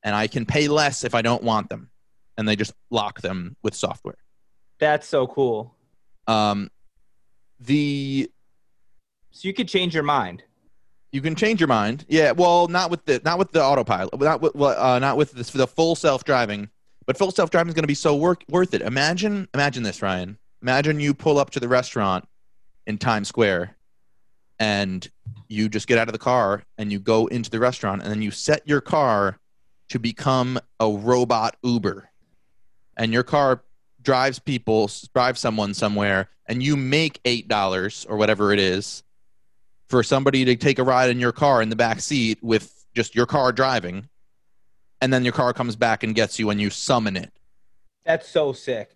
and i can pay less if i don't want them and they just lock them with software That's so cool. um, the So you could change your mind. You can change your mind. Yeah, well, not with the not with the autopilot, not with uh, not with this, the full self driving. But full self driving is going to be so work, worth it. Imagine imagine this, Ryan. Imagine you pull up to the restaurant in Times Square, and you just get out of the car and you go into the restaurant, and then you set your car to become a robot Uber, and your car drives people, drives someone somewhere, and you make eight dollars or whatever it is for somebody to take a ride in your car in the back seat with just your car driving and then your car comes back and gets you and you summon it That's so sick.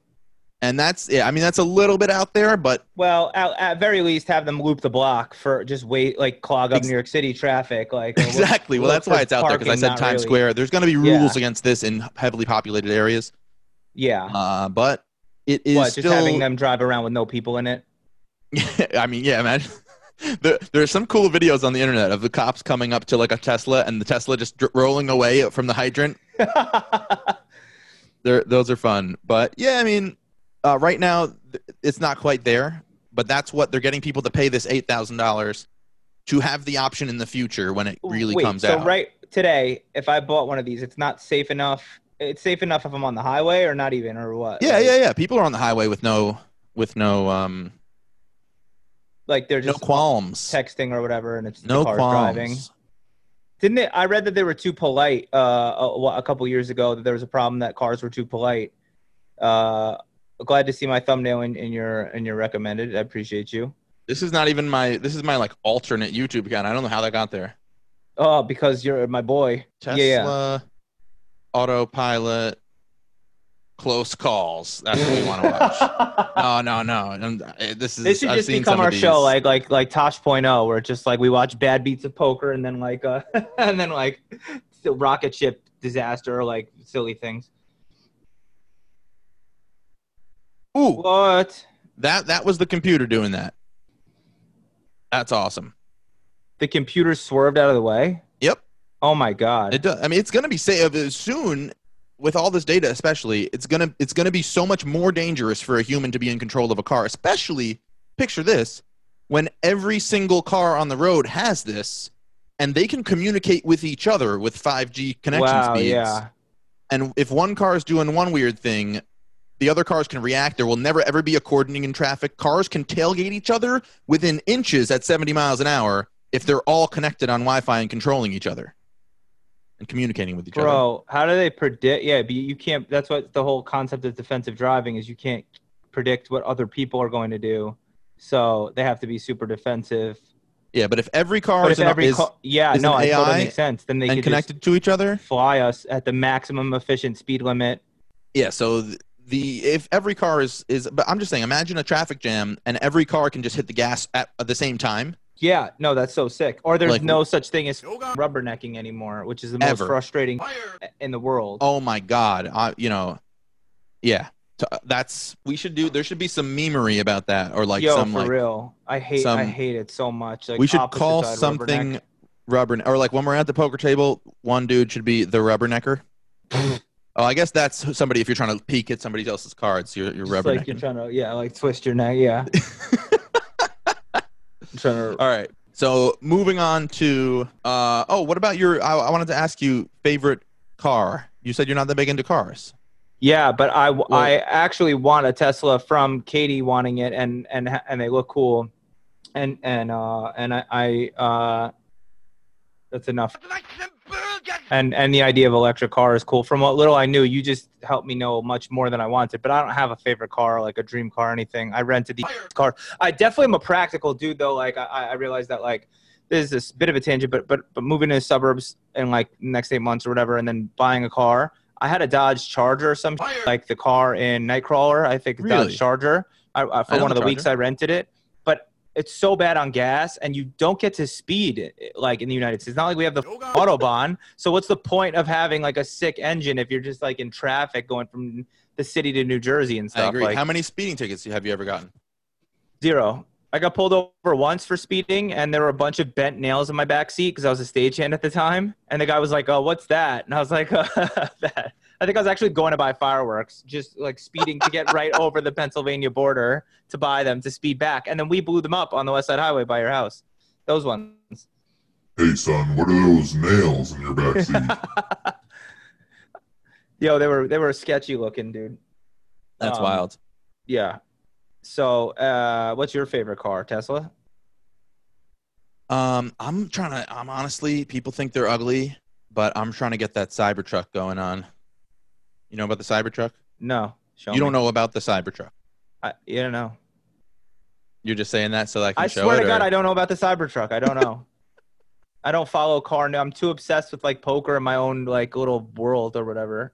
and that's yeah i mean that's a little bit out there but Well, at, at very least, have them loop the block for just wait, like clog up Ex- New York City traffic. Like exactly well that's why it's out there because i said times really. square there's going to be Yeah. rules against this in heavily populated areas Yeah. uh, but it is what? Just still having them drive around with no people in it. i mean yeah imagine there, there's some cool videos on the internet of the cops coming up to like a tesla and the tesla just dr- rolling away from the hydrant They're, those are fun. But yeah, I mean, uh, right now it's not quite there, but that's what they're getting people to pay this eight thousand dollars to have the option in the future when it really Wait, comes so out. So right today, if I bought one of these, it's not safe enough. It's safe enough if I'm on the highway or not even or what? Yeah, Like- yeah, yeah. People are on the highway with no with no um Like they're no just qualms. texting or whatever, and it's No the driving. Didn't it? I read that they were too polite uh, a, a couple years ago. That there was a problem that cars were too polite. Uh, glad to see my thumbnail in, in your in your recommended. I appreciate you. This is not even my this is my like alternate YouTube account. I don't know how that got there. Oh, because you're my boy. Tesla Yeah. autopilot close calls. That's what we want to watch. No, no, no. And, uh, This is This should I've just become our show, like like like Tosh Point oh, where it's just like we watch bad beats of poker and then like uh and then like rocket ship disaster or like silly things. Ooh, What? that that was the computer doing that. That's awesome. The computer swerved out of the way. Yep. Oh my god. It does. I mean, it's going to be safe uh, soon. With all this data, especially, it's gonna it's gonna be so much more dangerous for a human to be in control of a car. Especially, picture this: when every single car on the road has this, and they can communicate with each other with 5G connection wow, speeds. yeah. And if one car is doing one weird thing, the other cars can react. There will never ever be a coordinating in traffic. Cars can tailgate each other within inches at 70 miles an hour if they're all connected on Wi-Fi and controlling each other. And communicating with each other. Bro, how do they predict? Yeah, but you can't. That's what the whole concept of defensive driving is. You can't predict what other people are going to do, so they have to be super defensive. Yeah, but if every car But is, an, every is ca- yeah, is no, an I thought that makes sense. Then they and connected to each other, fly us at the maximum efficient speed limit. yeah. So th- the if every car is is, but I'm just saying, imagine a traffic jam and every car can just hit the gas at, at the same time. Yeah, no, that's so sick. Or there's Like- no such thing as rubbernecking anymore, which is the most Ever. frustrating in the world. Oh my god, I, you know, yeah. T- uh, That's we should do. There should be some memery about that, or like Yo, some for like real, I hate, I hate it so much. Like we should opposite call side something rubberneck. rubber or like when we're at the poker table one dude should be the rubbernecker oh i guess that's somebody if you're trying to peek at somebody else's cards you're, you're Just like you're rubbernecking trying to, yeah, like twist your neck. Yeah. I'm trying to. all right so moving on to uh oh what about your I, I wanted to ask you favorite car you said you're not that big into cars Yeah, but I, I actually want a Tesla from Katie wanting it, and and and they look cool, and and uh and I, I uh that's enough. And and the idea of electric car is cool. From what little I knew, you just helped me know much more than I wanted. But I don't have a favorite car, like a dream car or anything. I rented the car. I definitely am a practical dude, though. Like I, I realized that like this is this bit of a tangent, but but but moving to the suburbs in like next eight months or whatever, and then buying a car. I had a Dodge Charger or some like the car in Nightcrawler. I think Really? Dodge Charger. I, I, I for know one of the the weeks I rented it, it's so bad on gas, and you don't get to speed eh, like in the United States. It's not like we have the autobahn. So what's the point of having like a sick engine if you're just like in traffic going from the city to New Jersey and stuff? i agree Like, how many speeding tickets have you ever gotten Zero. I got pulled over once for speeding, and there were a bunch of bent nails in my back seat because I was a stagehand at the time. And the guy was like, "Oh, what's that?" And I was like, oh, "That." I think I was actually going to buy fireworks, just like speeding to get right over the Pennsylvania border to buy them to speed back, and then we blew them up on the West Side Highway by your house. Those ones. Hey son, what are those nails in your backseat? Yo, they were they were sketchy looking, dude. that's Um, wild Yeah. So, uh, what's your favorite car? Tesla? um i'm trying to i'm honestly people think they're ugly but i'm trying to get that cybertruck going on you know about the cybertruck No. You don't know about the cybertruck I, you don't know. you're just saying that so that i can I show swear it to God, or- I don't know about the Cybertruck. I don't know. I don't follow car. I'm too obsessed with like poker in my own like little world or whatever.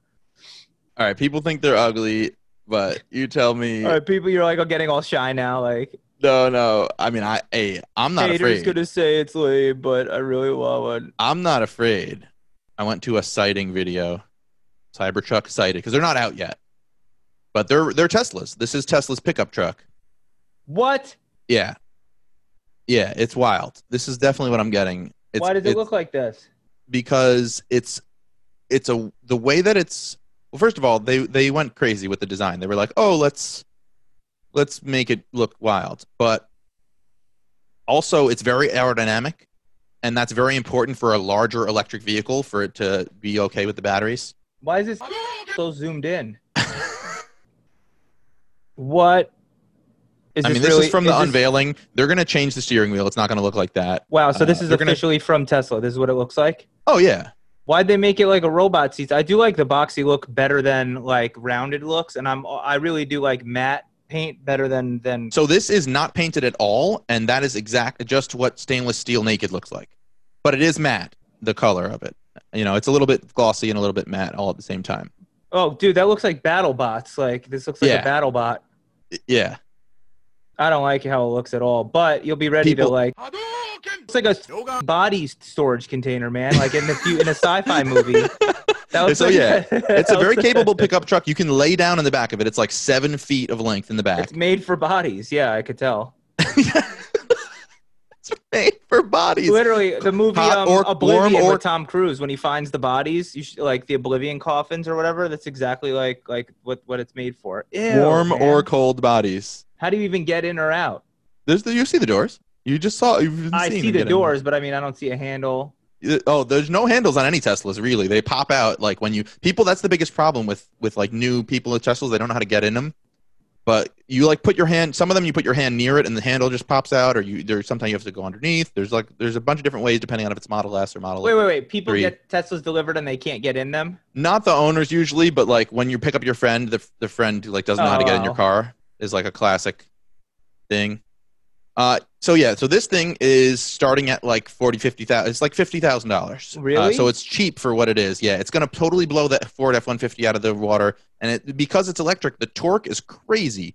all right people think they're ugly but you tell me All right, people, you're like, I'm getting all shy now. Like, No, no. I mean, I, hey, I'm not haters afraid. gonna say it's lame, but I really want one. I'm not afraid. I went to a sighting video, Cybertruck sighted, because they're not out yet, but they're they're Teslas. This is Tesla's pickup truck. What? Yeah, yeah, it's wild. This is definitely what I'm getting. It's, Why does it look like this? Because it's it's a the way that it's. Well, first of all, they they went crazy with the design. They were like, oh, let's let's make it look wild, but also it's very aerodynamic and that's very important for a larger electric vehicle for it to be okay with the batteries Why is this so zoomed in? What? Is this? i mean this really, is from the this- unveiling they're going to change the steering wheel it's not going to look like that Wow, so this Uh, is they're gonna- officially from Tesla. This is what it looks like. oh yeah Why'd they make it like a robot seats? I do like the boxy look better than like rounded looks, and I'm I really do like matte paint better than than. so this is not painted at all and that is exact just what stainless steel naked looks like but it is matte the color of it you know it's a little bit glossy and a little bit matte all at the same time Oh, dude, that looks like battle bots. Like this looks like Yeah. a battle bot. yeah I don't like how it looks at all, but you'll be ready People- to like. It's like a body storage container, man. Like in the few, in a sci-fi movie. So, like- yeah, it's a very capable pickup truck you can lay down in the back of it it's like seven feet of length in the back It's made for bodies. Yeah, I could tell. It's made for bodies Literally, the movie um, or Oblivion or- with Tom Cruise when he finds the bodies, you should, like the Oblivion coffins or whatever. That's exactly like like what what it's made for. Ew, warm man. or cold bodies how do you even get in or out? There's the, you see the doors. You just saw. You've I see the get in. doors, but I mean, I don't see a handle. Oh, there's no handles on any Teslas really. They pop out like when you people. That's the biggest problem with with like new people with Teslas. They don't know how to get in them. But you like put your hand. Some of them you put your hand near it and the handle just pops out, or you there's sometimes you have to go underneath. There's like there's a bunch of different ways depending on if it's Model S or Model. Wait, wait, wait. People Three. get Teslas delivered and they can't get in them. Not the owners usually, but like when you pick up your friend, the the friend who like doesn't know how to Oh, get in your oh. car is like a classic thing. Uh, so yeah, so this thing is starting at like forty, fifty thousand. It's like fifty thousand dollars. Really? so it's cheap for what it is. Yeah, it's gonna totally blow that Ford F one fifty out of the water, and it because it's electric, the torque is crazy.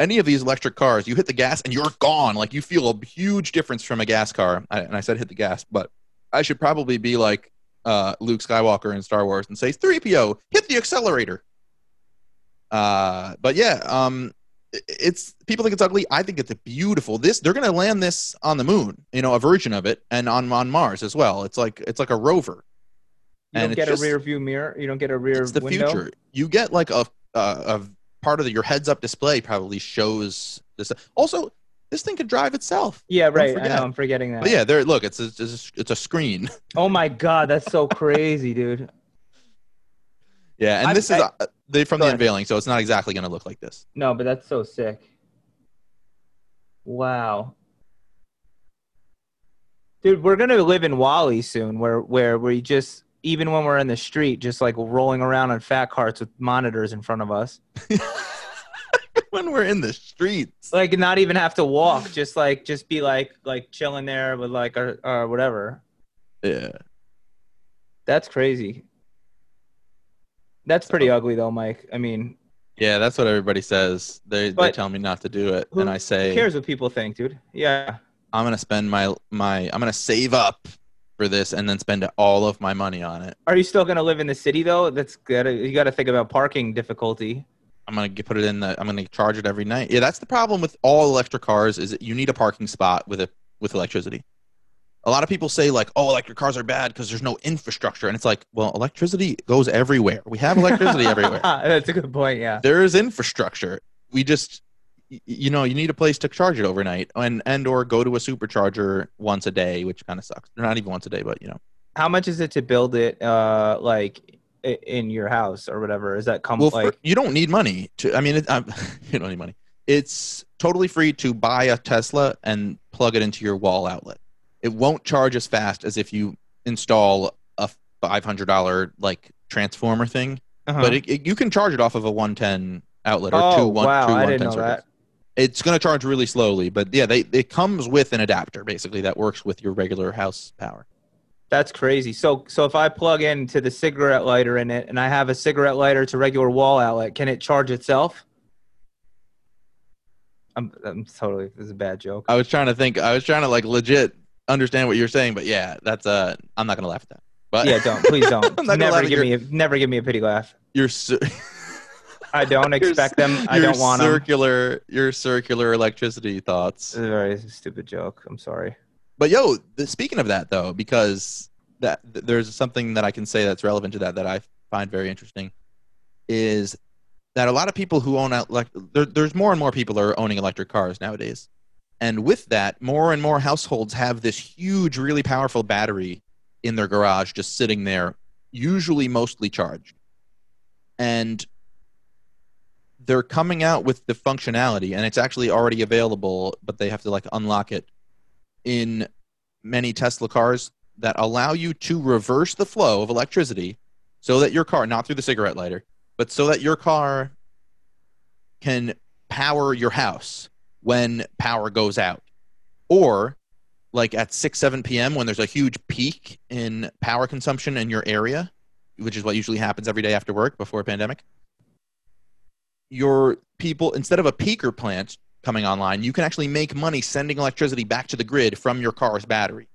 Any of these electric cars, you hit the gas and you're gone. Like you feel a huge difference from a gas car. I, and I said hit the gas, but I should probably be like uh, Luke Skywalker in Star Wars and say 3PO, hit the accelerator. Uh, but yeah, um, it's people think it's ugly. I think it's beautiful. This they're gonna land this on the moon, you know, a version of it, and on on Mars as well. It's like it's like a rover. You And don't get just- a rear view mirror. You don't get a rear It's the window. future. You get like a a, a part of the, your heads up display probably shows this. Also, this thing could drive itself. Yeah, right. I know. I'm forgetting that. But yeah, there. Look, it's a, it's a, it's a screen. Oh my god, that's so crazy, dude. Yeah, and I'm- this is I- uh, they from Go the ahead. unveiling, so it's not exactly going to look like this. No, but that's so sick. Wow. Dude, we're gonna live in WALL-E soon, where where we just even when we're in the street, just like rolling around on fat carts with monitors in front of us, when we're in the streets. like not even have to walk, just like just be like like chilling there with like or, or whatever. Yeah. That's crazy. That's pretty ugly though, Mike. I mean, Yeah, that's what everybody says. They they tell me not to do it, who- and I say who cares what people think, dude? Yeah. I'm gonna spend my my I'm gonna save up for this and then spend all of my money on it. Are you still gonna live in the city though? That's good. You got to think about parking difficulty. I'm gonna put it in the. I'm gonna charge it every night. Yeah, that's the problem with all electric cars is that you need a parking spot with a with electricity. A lot of people say like, "Oh, electric cars are bad because there's no infrastructure," and it's like, well, electricity goes everywhere. We have electricity everywhere. That's a good point. Yeah. There is infrastructure. We just, you know, you need a place to charge it overnight, and and or go to a supercharger once a day, which kind of sucks. Not even once a day, but you know. How much is it to build it? Uh, like in your house or whatever? Is that come Well, for, you don't need money to. I mean, it, you don't need money. It's totally free to buy a Tesla and plug it into your wall outlet. It won't charge as fast as if you install a five hundred dollar like transformer thing, uh-huh. but it, it, you can charge it off of a one ten outlet or oh two one wow, two I 110 didn't know circuits. that. It's going to charge really slowly, but yeah, they it comes with an adapter basically that works with your regular house power. That's crazy. So so if I plug into the cigarette lighter in it and I have a cigarette lighter to regular wall outlet, can it charge itself? I'm I'm totally this is a bad joke. I was trying to think. I was trying to like legit understand what you're saying, but yeah, that's uh, I'm not to laugh at that. But yeah, don't please don't. I'm not gonna laugh never give your- me a, never give me a pity laugh. you're. Cir- I don't your expect them. I don't want them. circular your circular electricity thoughts. Very stupid joke. I'm sorry. But yo, the, speaking of that though, because that th- there's something that I can say that's relevant to that that I find very interesting, is that a lot of people who own elec there, there's more and more people are owning electric cars nowadays, and with that, more and more households have this huge, really powerful battery in their garage just sitting there, usually mostly charged, and they're coming out with the functionality and it's actually already available but they have to like unlock it in many tesla cars that allow you to reverse the flow of electricity so that your car not through the cigarette lighter but so that your car can power your house when power goes out or like at 6 7 p.m when there's a huge peak in power consumption in your area which is what usually happens every day after work before a pandemic your people instead of a peaker plant coming online, you can actually make money sending electricity back to the grid from your car's battery.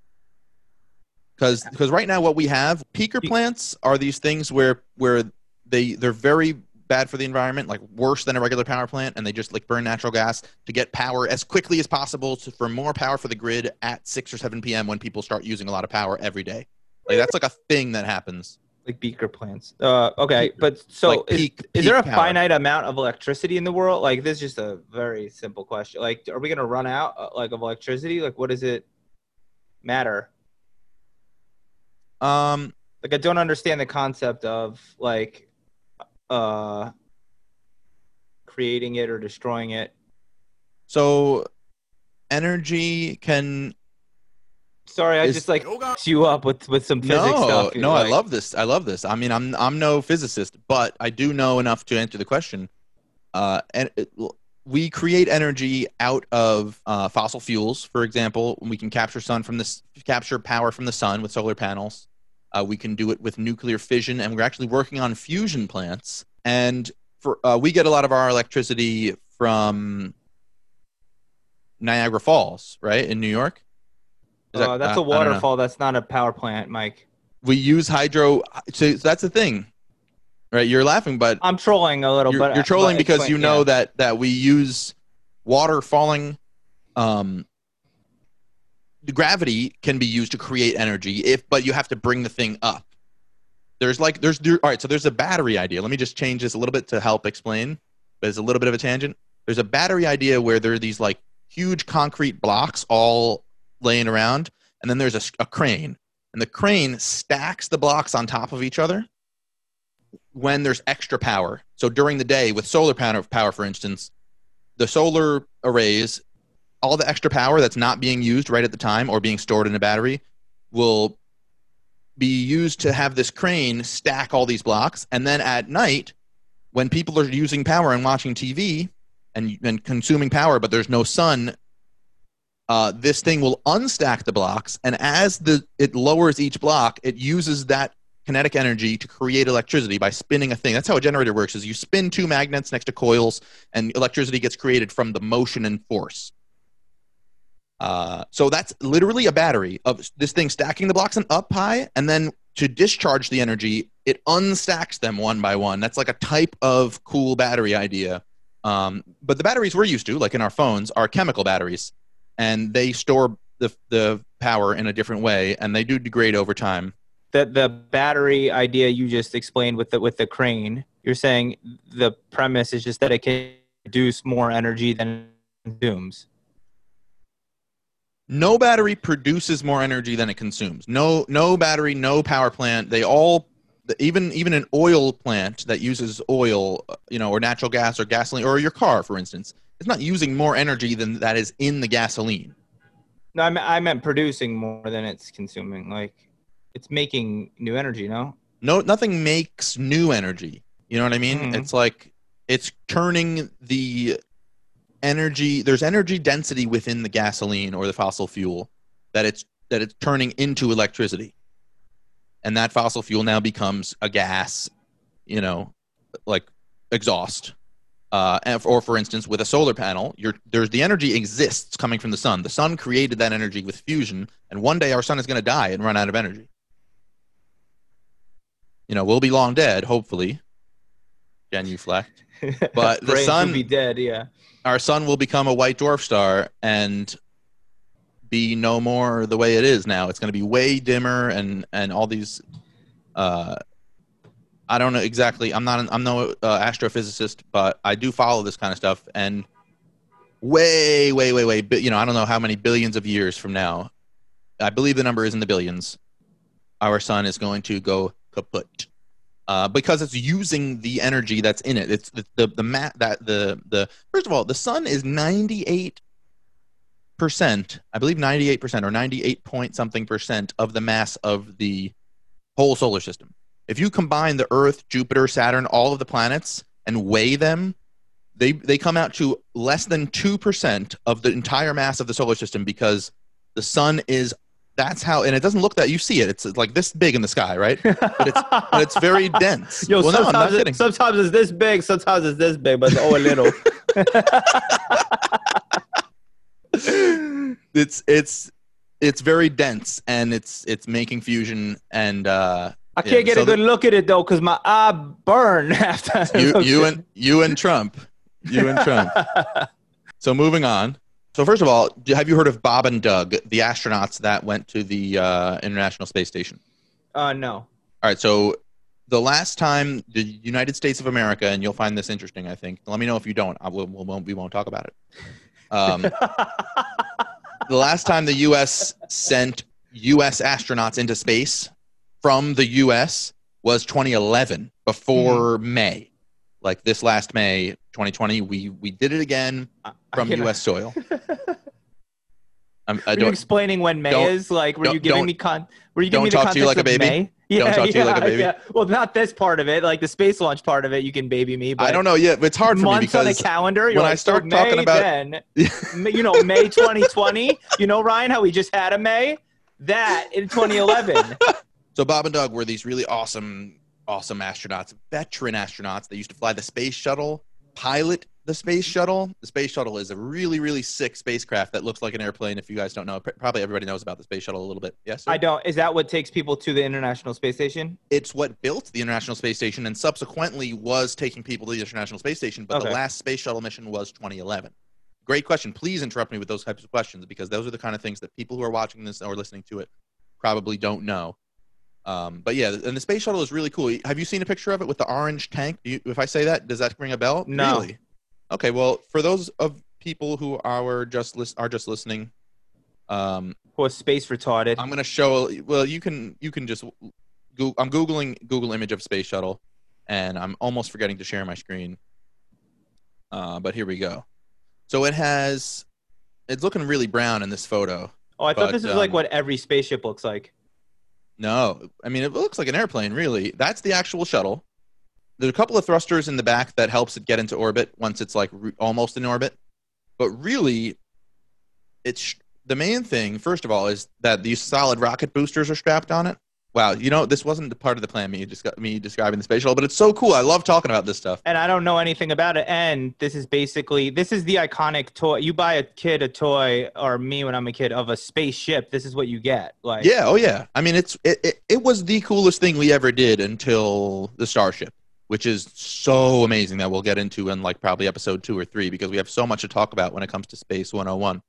Because because right now what we have peaker plants are these things where where they they're very bad for the environment, like worse than a regular power plant, and they just like burn natural gas to get power as quickly as possible to, for more power for the grid at six or seven p.m. when people start using a lot of power every day. Like that's like a thing that happens. Like beaker plants. Uh, okay, but so Like is, peak- is there a power. finite amount of electricity in the world? Like this is just a very simple question. Like, are we gonna run out uh, like of electricity? Like, what does it matter? Um, Like, I don't understand the concept of like, uh, creating it or destroying it. So energy can Sorry, I Is- just like you up with with some physics no, stuff. no, I like- love this. I love this. I mean, I'm I'm no physicist, but I do know enough to answer the question. Uh, and it, we create energy out of uh, fossil fuels. For example, we can capture sun from this capture power from the sun with solar panels. Uh, we can do it with nuclear fission, and we're actually working on fusion plants. And for uh, we get a lot of our electricity from Niagara Falls, right in New York. That- Uh, that's I- a waterfall. That's not a power plant, Mike. we use hydro so that's the thing right you're laughing but I'm trolling a little, you're, but you're trolling but because explain- you know yeah. that that we use water falling um gravity can be used to create energy if but you have to bring the thing up. There's like there's there, all right so there's a battery idea. Let me just change this a little bit to help explain but it's a little bit of a tangent. There's a battery idea where there are these like huge concrete blocks all laying around and then there's a crane. And the crane stacks the blocks on top of each other when there's extra power. So during the day with solar power, power for instance, the solar arrays, all the extra power that's not being used right at the time or being stored in a battery will be used to have this crane stack all these blocks. And then at night, when people are using power and watching TV and, and consuming power, but there's no sun, uh, this thing will unstack the blocks. And as the it lowers each block, it uses that kinetic energy to create electricity by spinning a thing. That's how a generator works is you spin two magnets next to coils and electricity gets created from the motion and force. Uh, so that's literally a battery of this thing stacking the blocks and up high and then to discharge the energy, it unstacks them one by one. That's like a type of cool battery idea. Um, but the batteries we're used to, like in our phones, are chemical batteries, and they store the the power in a different way, and they do degrade over time. the the battery idea you just explained with the with the crane. You're saying the premise is just that it can produce more energy than it consumes. No battery produces more energy than it consumes. No, no battery, no power plant. They all, even even an oil plant that uses oil, you know, or natural gas or gasoline, or your car, for instance, it's not using more energy than that is in the gasoline. No, I meant, I meant producing more than it's consuming. Like it's making new energy. No. No, nothing makes new energy. You know what I mean? Mhm. It's like it's turning the energy. There's energy density within the gasoline or the fossil fuel that it's that it's turning into electricity, and that fossil fuel now becomes a gas. You know, like exhaust. Uh, or for instance, with a solar panel, you're, there's the energy exists coming from the sun. The sun created that energy with fusion, and one day our sun is going to die and run out of energy you know, we'll be long dead, hopefully. Genuflect. But the Brains will sun- be dead. Yeah. Our sun will become a white dwarf star and be no more the way it is now. It's going to be way dimmer and and all these. Uh, I don't know exactly. I'm not. I'm no uh, astrophysicist, but I do follow this kind of stuff. And way, way, way, way. bi- You know, I don't know how many billions of years from now. I believe the number is in the billions. Our sun is going to go kaput uh, because it's using the energy that's in it. It's the the the ma- that the the first of all, the sun is ninety eight percent, I believe ninety eight percent or ninety eight point something percent of the mass of the whole solar system. If you combine the Earth, Jupiter, Saturn, all of the planets and weigh them, they they come out to less than two percent of the entire mass of the solar system because the sun is. That's how, and it doesn't look that you see it. It's like this big in the sky, right? But it's but it's very dense. Yo, well, no, sometimes, kidding. it, sometimes it's this big, sometimes it's this big, but it's all a little. it's it's it's very dense and it's it's making fusion and uh I can't Yeah, get so a good look at it though, cause my eye burn after. You you and you and Trump you and Trump so moving on so first of all have you heard of Bob and Doug the astronauts that went to the uh, International Space Station Uh, no. all right so the last time the United States of America and you'll find this interesting I think let me know if you don't I will, we won't we won't talk about it um, the last time the U.S. sent U.S. astronauts into space from the U.S. was 2011, before May. Like this last May 2020, we we did it again from U.S. soil. I'm, um, I Were you explaining when May is? Like, were you giving me con? Were you giving me the context like a of baby. May? Don't talk to you like a baby. Yeah. Well, not this part of it, like the space launch part of it. You can baby me, but I don't know yet. But it's hard for me months on because calendar. You're when I like, so start oh, talking May about- then, you know, May 2020. You know, Ryan, how we just had a May. That in 2011. So Bob and Doug were these really awesome, awesome astronauts, veteran astronauts. They used to fly the space shuttle, pilot the space shuttle. The space shuttle is a really, really sick spacecraft that looks like an airplane. If you guys don't know, probably everybody knows about the space shuttle a little bit. Yes, sir? I don't. Is that what takes people to the International Space Station? it's what built the International Space Station and subsequently was taking people to the International Space Station. But the last space shuttle mission was 2011. Great question. Please interrupt me with those types of questions because those are the kind of things that people who are watching this or listening to it probably don't know. Um, but yeah, and the space shuttle is really cool. Have you seen a picture of it with the orange tank? You, if I say that, does that ring a bell? No. Really? Okay. Well, for those of people who are just are just listening, um, Or space retarded? I'm gonna show. Well, you can you can just. Go, I'm googling Google image of space shuttle, and I'm almost forgetting to share my screen. Uh, but here we go. So it has. It's looking really brown in this photo. oh, I thought but, this was like um, what every spaceship looks like. No, I mean it looks like an airplane. Really, that's the actual shuttle. There's a couple of thrusters in the back that helps it get into orbit once it's like re- almost in orbit. But really, it's the main thing. First of all, is that these solid rocket boosters are strapped on it. Wow, you know this wasn't part of the plan. Me just got me describing the space shuttle, but it's so cool. I love talking about this stuff. and I don't know anything about it. And this is basically this is the iconic toy. You buy a kid a toy, or me when I'm a kid, of a spaceship. This is what you get. Like, Yeah, oh yeah. I mean, it's it, it, it was the coolest thing we ever did until the Starship, which is so amazing that we'll get into in like probably episode two or three because we have so much to talk about when it comes to Space 101.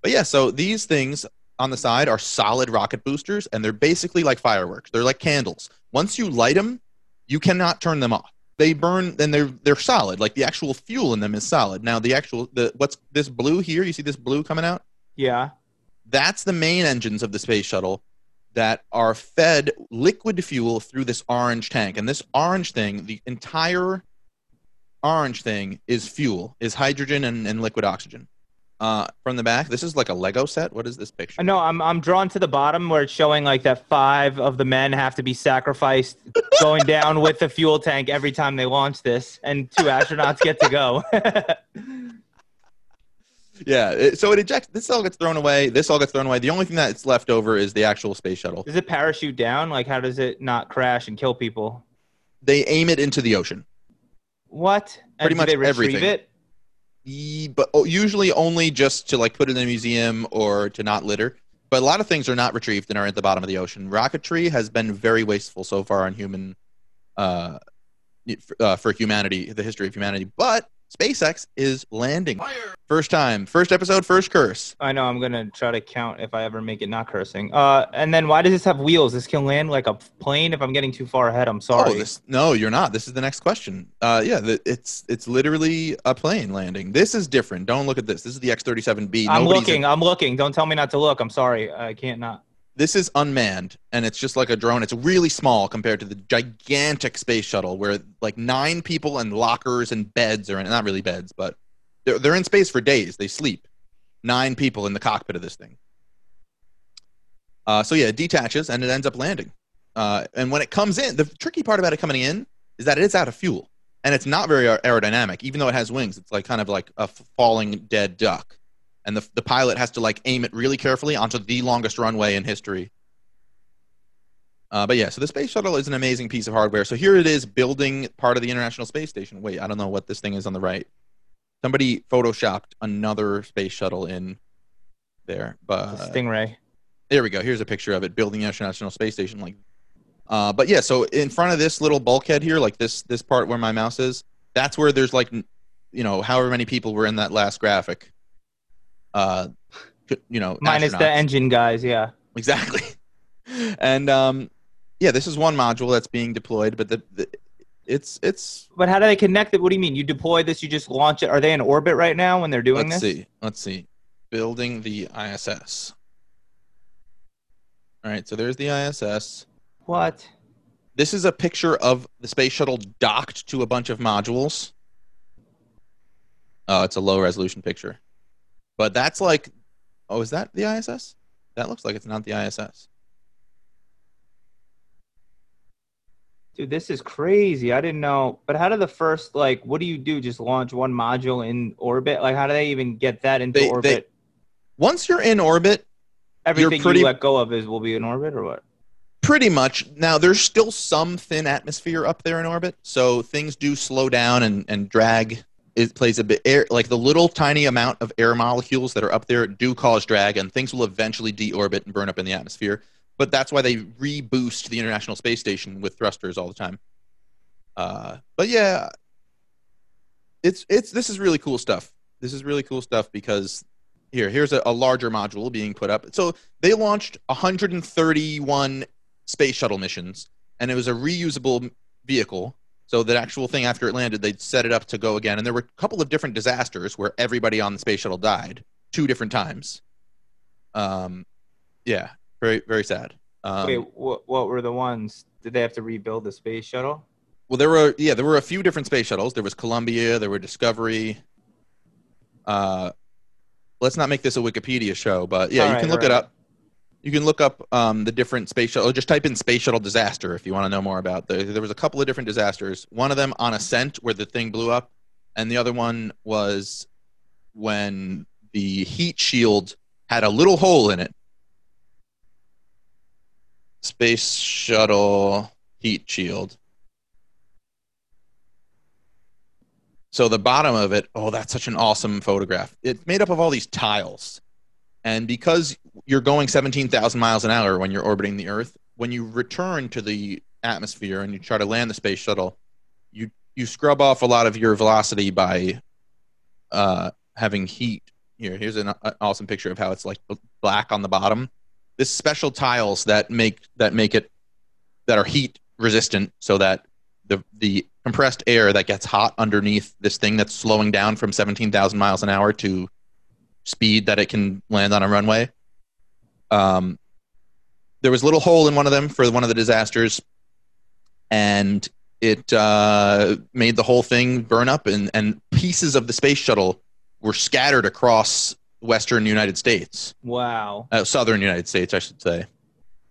But yeah, so these things on the side are solid rocket boosters, and they're basically like fireworks. They're like candles. Once you light them, you cannot turn them off. They burn, then they're they're solid. Like the actual fuel in them is solid. Now the actual the what's this blue here? You see this blue coming out? yeah. That's the main engines of the space shuttle that are fed liquid fuel through this orange tank. And this orange thing, the entire orange thing is fuel, is hydrogen and, and liquid oxygen. Uh, from the back, this is like a Lego set. What is this picture? No, I'm I'm drawn to the bottom where it's showing like that five of the men have to be sacrificed going down with the fuel tank every time they launch this, and two astronauts get to go. Yeah, it, so it ejects. This all gets thrown away. This all gets thrown away. The only thing that's left over is the actual space shuttle. does it parachute down? Like, how does it not crash and kill people? They aim it into the ocean. What? And Pretty do much they retrieve everything. it? But oh, usually only just to like put it in a museum or to not litter. But a lot of things are not retrieved and are at the bottom of the ocean. Rocketry has been very wasteful so far on human, uh, f- uh, for humanity, the history of humanity. But SpaceX is landing. Fire. First time, first episode, first curse. I know. I'm gonna try to count if I ever make it not cursing. Uh, and then why does this have wheels? This can land like a plane. If I'm getting too far ahead, I'm sorry. Oh, this no, you're not. This is the next question. Uh, yeah, the, it's it's literally a plane landing. This is different. Don't look at this. This is the X-37B. I'm Nobody's looking. I'm looking. Don't tell me not to look. I'm sorry. I can't not. This is unmanned and it's just like a drone. It's really small compared to the gigantic space shuttle where like nine people and lockers and beds are in not really beds but they're, they're in space for days. They sleep. Nine people in the cockpit of this thing. Uh, so yeah it detaches and it ends up landing. Uh, and when it comes in the tricky part about it coming in is that it is out of fuel and it's not very aerodynamic. Even though it has wings it's like kind of like a falling dead duck and the, the pilot has to like aim it really carefully onto the longest runway in history. Uh, but yeah, so the space shuttle is an amazing piece of hardware. So here it is building part of the International Space Station. Wait, I don't know what this thing is on the right. Somebody photoshopped another space shuttle in there, but a Stingray. there we go. Here's a picture of it building the International Space Station. Like, uh, but yeah, so in front of this little bulkhead here, like this this part where my mouse is, that's where there's like, you know, however many people were in that last graphic. Uh, you know, Minus the engine guys. Yeah. exactly. And um, yeah, this is one module that's being deployed, but the, the it's it's. But how do they connect it? What do you mean? You deploy this, you just launch it. Are they in orbit right now when they're doing this? let's see. Let's see. Building the ISS. All right, so there's the ISS. What? this is a picture of the space shuttle docked to a bunch of modules. Oh, it's a low resolution picture. But that's like, oh, is that the ISS? That looks like it's not the ISS. Dude, this is crazy. I didn't know. But how do the first like what do you do? Just launch one module in orbit? Like how do they even get that into They- they- orbit? Once you're in orbit, Everything pretty- you let go of is will be in orbit or what? pretty much. Now, there's still some thin atmosphere up there in orbit, so things do slow down and, and drag. It plays a bit air, like the little tiny amount of air molecules that are up there do cause drag, and things will eventually deorbit and burn up in the atmosphere. But that's why they reboost the International Space Station with thrusters all the time. Uh, but yeah, it's it's this is really cool stuff. This is really cool stuff because here here's a, a larger module being put up. So they launched 131 space shuttle missions, and it was a reusable vehicle. So that actual thing after it landed, they'd set it up to go again. And there were a couple of different disasters where everybody on the space shuttle died two different times. Um, yeah, very very sad. Um, Wait, what what were the ones? Did they have to rebuild the space shuttle? well, there were yeah, there were a few different space shuttles. There was Columbia, there were Discovery. Uh, let's not make this a Wikipedia show, but yeah, you right, can look all it up. You can look up um, the different space shuttle. Just type in space shuttle disaster if you want to know more about. The, there was a couple of different disasters. One of them on Ascent, where the thing blew up, and the other one was when the heat shield had a little hole in it. Space shuttle heat shield. So the bottom of it, oh, that's such an awesome photograph. It's made up of all these tiles. And because you're going 17,000 miles an hour when you're orbiting the Earth, when you return to the atmosphere and you try to land the space shuttle, you you scrub off a lot of your velocity by uh, having heat. Here, here's an, an awesome picture of how it's like black on the bottom. This special tiles that make that make it that are heat resistant, so that the the compressed air that gets hot underneath this thing that's slowing down from 17,000 miles an hour to speed that it can land on a runway. Um, there was a little hole in one of them for one of the disasters, and it uh, made the whole thing burn up, and, and pieces of the space shuttle were scattered across western United States, Wow. uh, southern United States, I should say.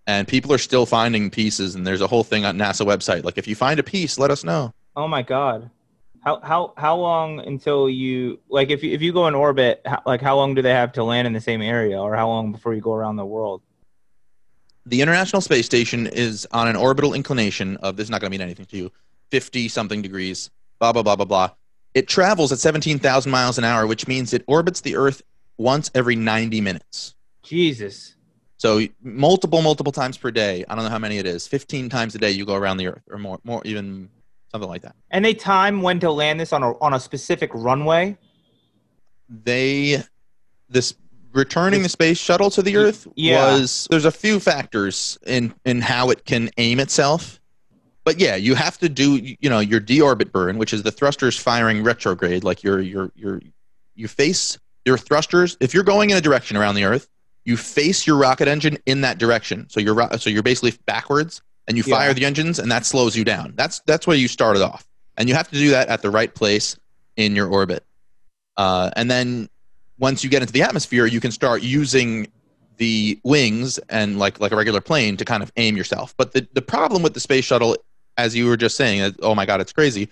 And people are still finding pieces, and there's a whole thing on NASA website. Like, if you find a piece, let us know. Oh my god. How how how long until you like if you if you go in orbit how, like how long do they have to land in the same area or how long before you go around the world? the International Space Station is on an orbital inclination of this is not going to mean anything to you, fifty something degrees, blah blah blah blah blah. It travels at seventeen thousand miles an hour, which means it orbits the Earth once every ninety minutes. Jesus. So multiple multiple times per day. I don't know how many it is. Fifteen times a day you go around the Earth, or more, more even something like that. And they time when to land this on a on a specific runway? They this returning the space shuttle to the Earth yeah. was there's a few factors in in how it can aim itself. But yeah, you have to do you know your deorbit burn, which is the thrusters firing retrograde, like your your your you face your thrusters. If you're going in a direction around the Earth, you face your rocket engine in that direction. So you're so you're basically backwards, and you Yeah. fire the engines, and that slows you down. That's that's where you started off, and you have to do that at the right place in your orbit. Uh, and then once you get into the atmosphere, you can start using the wings and like like a regular plane to kind of aim yourself. But the, the problem with the space shuttle, as you were just saying, that, oh my god, it's crazy,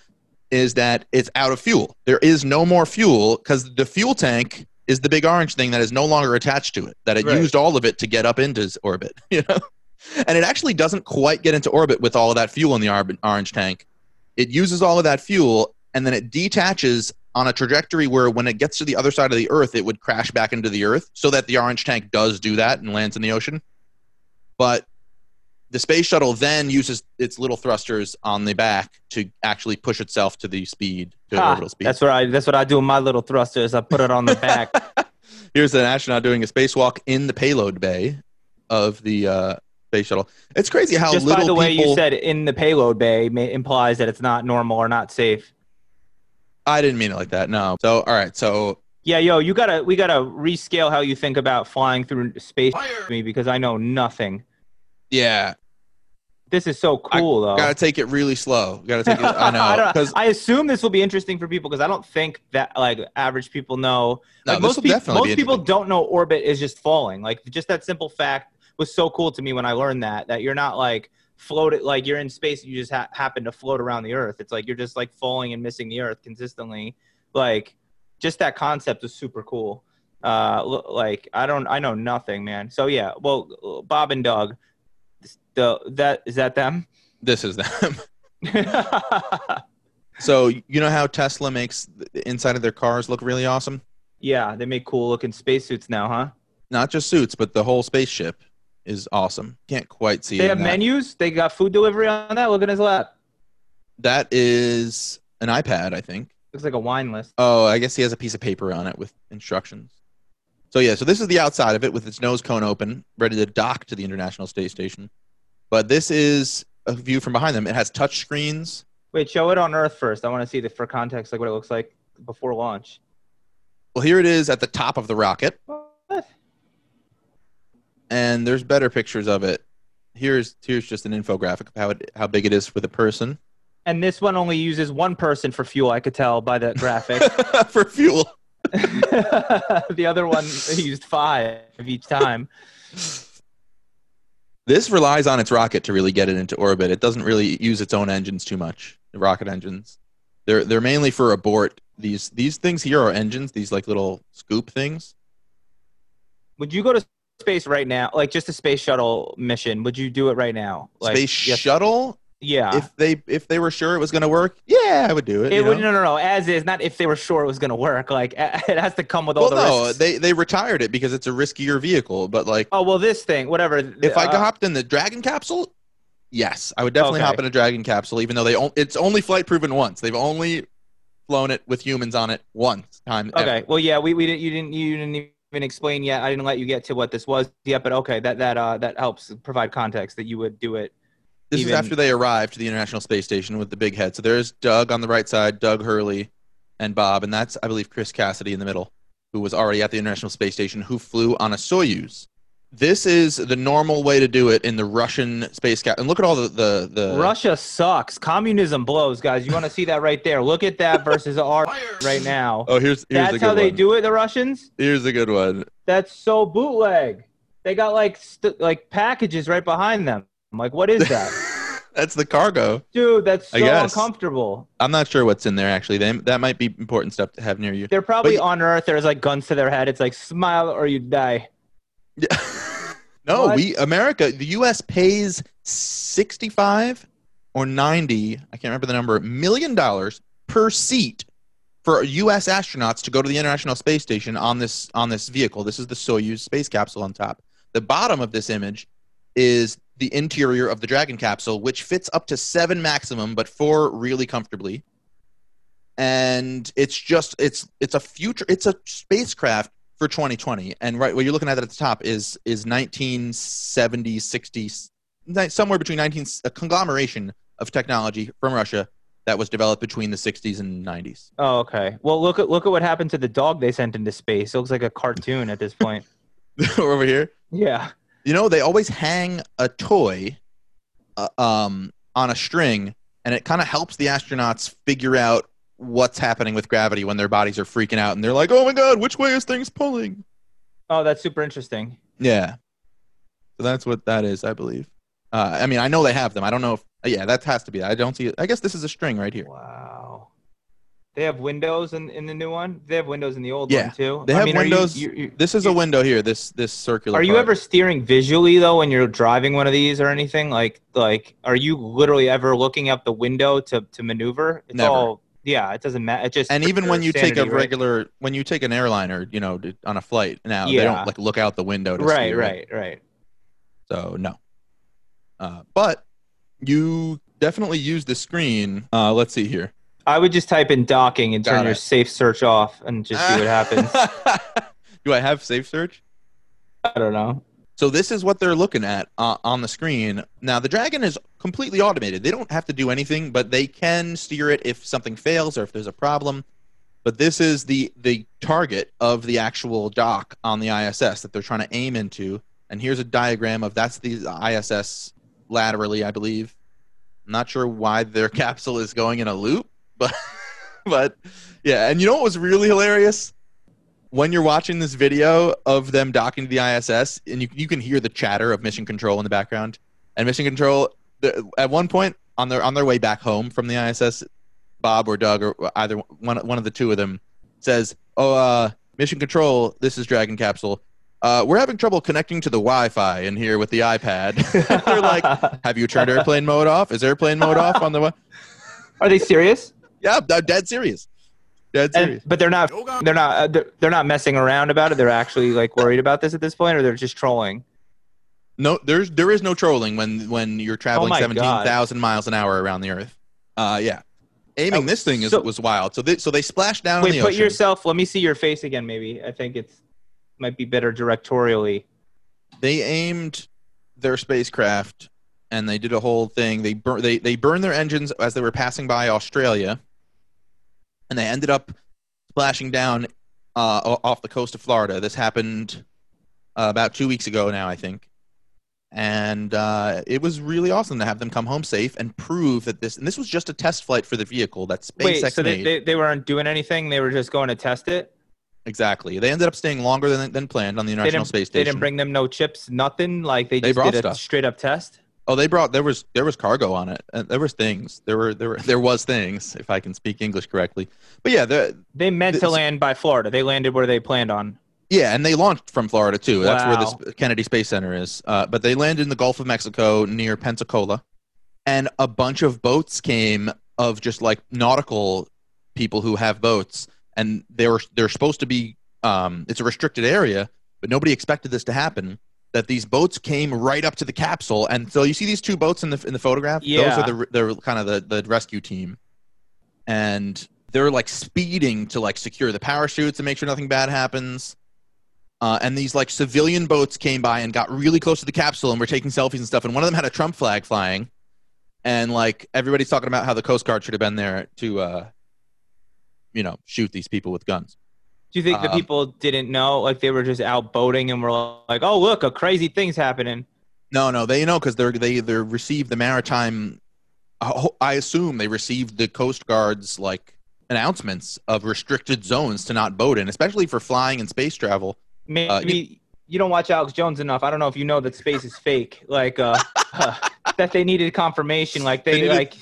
is that it's out of fuel. There is no more fuel because the fuel tank is the big orange thing that is no longer attached to it. That it Right. used all of it to get up into orbit. You know, and it actually doesn't quite get into orbit with all of that fuel in the orange tank. It uses all of that fuel and then it detaches on a trajectory where when it gets to the other side of the earth it would crash back into the earth so that the orange tank does do that and lands in the ocean but the space shuttle then uses its little thrusters on the back to actually push itself to the speed to Ha, orbital speed that's what I that's what I do with my little thrusters. I put it on the back. here's an astronaut doing a spacewalk in the payload bay of the uh, space shuttle it's crazy how Just little by the way people you said in the payload bay implies that it's not normal or not safe. i didn't mean it like that no so all right so Yeah, yo, you gotta we gotta rescale how you think about flying through space me because I know nothing. Yeah. This is so cool, though. Gotta take it really slow. Gotta take it. I know because I assume this will be interesting for people because I don't think that like average people know. No, like, this most will peop- definitely be most people don't know orbit is just falling. Like just that simple fact was so cool to me when I learned that that you're not like floated like you're in space. You just ha- happen to float around the Earth. It's like you're just like falling and missing the Earth consistently. Like just that concept was super cool. Uh, like I don't, I know nothing, man. So yeah, well, Bob and Doug, the that is that them? this is them. So you know how Tesla makes the inside of their cars look really awesome? Yeah, they make cool looking spacesuits now, huh? Not just suits, but the whole spaceship is awesome. Can't quite see They have that. menus. They got food delivery on that. Look at his lap. That is an iPad, I think. Looks like a wine list. Oh, I guess he has a piece of paper on it with instructions. So yeah, so this is the outside of it with its nose cone open, ready to dock to the International Space Station. But this is a view from behind them. It has touch screens. Wait, show it on Earth first. I want to see the for context, like what it looks like before launch. Well, here it is at the top of the rocket, What? And there's better pictures of it. Here's here's just an infographic of how it, how big it is for the person And this one only uses one person for fuel. I could tell by the graphic. for fuel. the other one used five each time. This relies on its rocket to really get it into orbit. It doesn't really use its own engines too much. The rocket engines, they're they're mainly for abort. These these things here are engines. These like little scoop things. Would you go to space right now? Like just a space shuttle mission? Would you do it right now? Like, Space yes- shuttle. Yeah. If they if they were sure it was going to work, yeah, I would do it. it would know? no no no as is not if they were sure it was gonna work like it has to come with all Well, the no, risks. they they retired it because it's a riskier vehicle. But like, oh well this thing whatever if I uh, hopped in the Dragon capsule, yes, I would definitely Okay. hop in a Dragon capsule. Even though they on, it's only flight proven once. They've only flown it with humans on it once time. ever. okay well yeah we, we didn't you didn't you didn't even explain yet i didn't let you get to what this was yet but okay that that uh that helps provide context that you would do it This even- is after they arrived to the International Space Station with the big head. So there's Doug on the right side, Doug Hurley, and Bob, and that's I believe Chris Cassidy in the middle, who was already at the International Space Station, who flew on a Soyuz. This is the normal way to do it in the Russian space cap. And look at all the the, the russia sucks communism blows guys you want to see that right there look at that versus our right now Oh, here's here's a that's how they do it the russians Here's a good one. that's so bootleg they got like st- like packages right behind them I'm like what is that that's the cargo. dude that's so uncomfortable I'm not sure what's in there actually. They, that might be important stuff to have near you. They're probably But- on Earth. There's like guns to their head. It's like smile or you die. Yeah. no, What? we America, the U.S. pays sixty-five or ninety, I can't remember the number, million dollars per seat for U.S. astronauts to go to the International Space Station on this on this vehicle. This is the Soyuz space capsule on top. The bottom of this image is the interior of the Dragon capsule, which fits up to seven maximum, but four really comfortably. And it's just it's it's a future it's a spacecraft for 2020 and right what you're looking at at the top is is 1970 60 somewhere between 19 a conglomeration of technology from russia that was developed between the 60s and 90s Oh, okay. Well, look at look at what happened to the dog they sent into space. It looks like a cartoon at this point. over here yeah. you know they always hang a toy uh, um, on a string and it kind of helps the astronauts figure out what's happening with gravity when their bodies are freaking out and they're like oh my god which way is things pulling Oh, that's super interesting. Yeah. So that's what that is, I believe. Uh, I mean, I know they have them. I don't know if. Yeah, that has to be. I don't see it. I guess this is a string right here. Wow. They have windows in, in the new one. They have windows in the old Yeah, one too. they I have mean, are you- windows- you- you- This is a window here. This this circular. Are you part. ever steering visually though when you're driving one of these or anything? Like like are you literally ever looking out the window to to maneuver? It's Never. all yeah, it doesn't matter. It just And even when you take a sanity, right? regular, when you take an airliner, you know, on a flight now, they don't like look out the window. To Right, it. right, right. So no. Uh, but you definitely use the screen. Uh, let's see here. I would just type in docking and turn your safe search off and just see what happens. Do I have safe search? I don't know. So this is what they're looking at uh, on the screen. Now the Dragon is completely automated. They don't have to do anything, but they can steer it if something fails or if there's a problem. But this is the the target of the actual dock on the ISS that they're trying to aim into. And here's a diagram of that's the ISS laterally, I believe. I'm not sure why their capsule is going in a loop, but but yeah. And you know what was really hilarious? When you're watching this video of them docking to the ISS, and you you can hear the chatter of Mission Control in the background, and Mission Control the, at one point on their on their way back home from the ISS, Bob or Doug or either one one of the two of them says, "Oh, uh, Mission Control, this is Dragon Capsule. Uh, we're having trouble connecting to the Wi-Fi in here with the iPad." They're like, "Have you turned airplane mode off? Is airplane mode off on the?" Wi-? Are they serious? Yeah, they're dead serious. Dead And, but they're not. They're not. Uh, they're, they're not messing around about it. They're actually like worried about this at this point, or they're just trolling. No, there's there is no trolling when when you're traveling Oh my seventeen thousand miles an hour around the Earth. Uh, yeah, aiming Oh, this thing is so- was wild. So they so they splashed down in Wait, the put ocean. yourself. Let me see your face again. Maybe I think it's might be better directorially. they aimed their spacecraft and they did a whole thing. They bur- they they burned their engines as they were passing by Australia, and they ended up splashing down uh, off the coast of Florida. This happened uh, about two weeks ago now, I think. And uh, it was really awesome to have them come home safe and prove that this. And this was just a test flight for the vehicle that SpaceX Wait, so they, they they weren't doing anything. They were just going to test it. exactly. They ended up staying longer than than planned on the International. Space They didn't bring them no chips, nothing. Like they just did a stuff. straight up test. Oh, they brought there was there was cargo on it. And there was things. There were there were there was things if I can speak English correctly. But yeah, the They meant to land by Florida. They landed where they planned on. yeah, and they launched from Florida too. That's where Wow. the Kennedy Space Center is. Uh, but they landed in the Gulf of Mexico near Pensacola, and a bunch of boats came of just like nautical people who have boats, and they were they're supposed to be. Um, it's a restricted area, but nobody expected this to happen. That these boats came right up to the capsule, and so you see these two boats in the in the photograph. Yeah. Those are the they're kind of the the rescue team, and they're like speeding to like secure the parachutes and make sure nothing bad happens. Uh, and these like civilian boats came by and got really close to the capsule and were taking selfies and stuff. And one of them had a Trump flag flying, and like everybody's talking about how the Coast Guard should have been there to, uh, you know, shoot these people with guns. Do you think the Um, people didn't know? Like they were just out boating and were like, "Oh, look, a crazy thing's happening." No, no, they know because they're they they received the maritime. I assume they received the Coast Guard's like announcements of restricted zones to not boat in, especially for flying and space travel. Maybe you don't watch Alex Jones enough. I don't know if you know that space is fake. Like uh, that they needed confirmation. Like They they, needed- like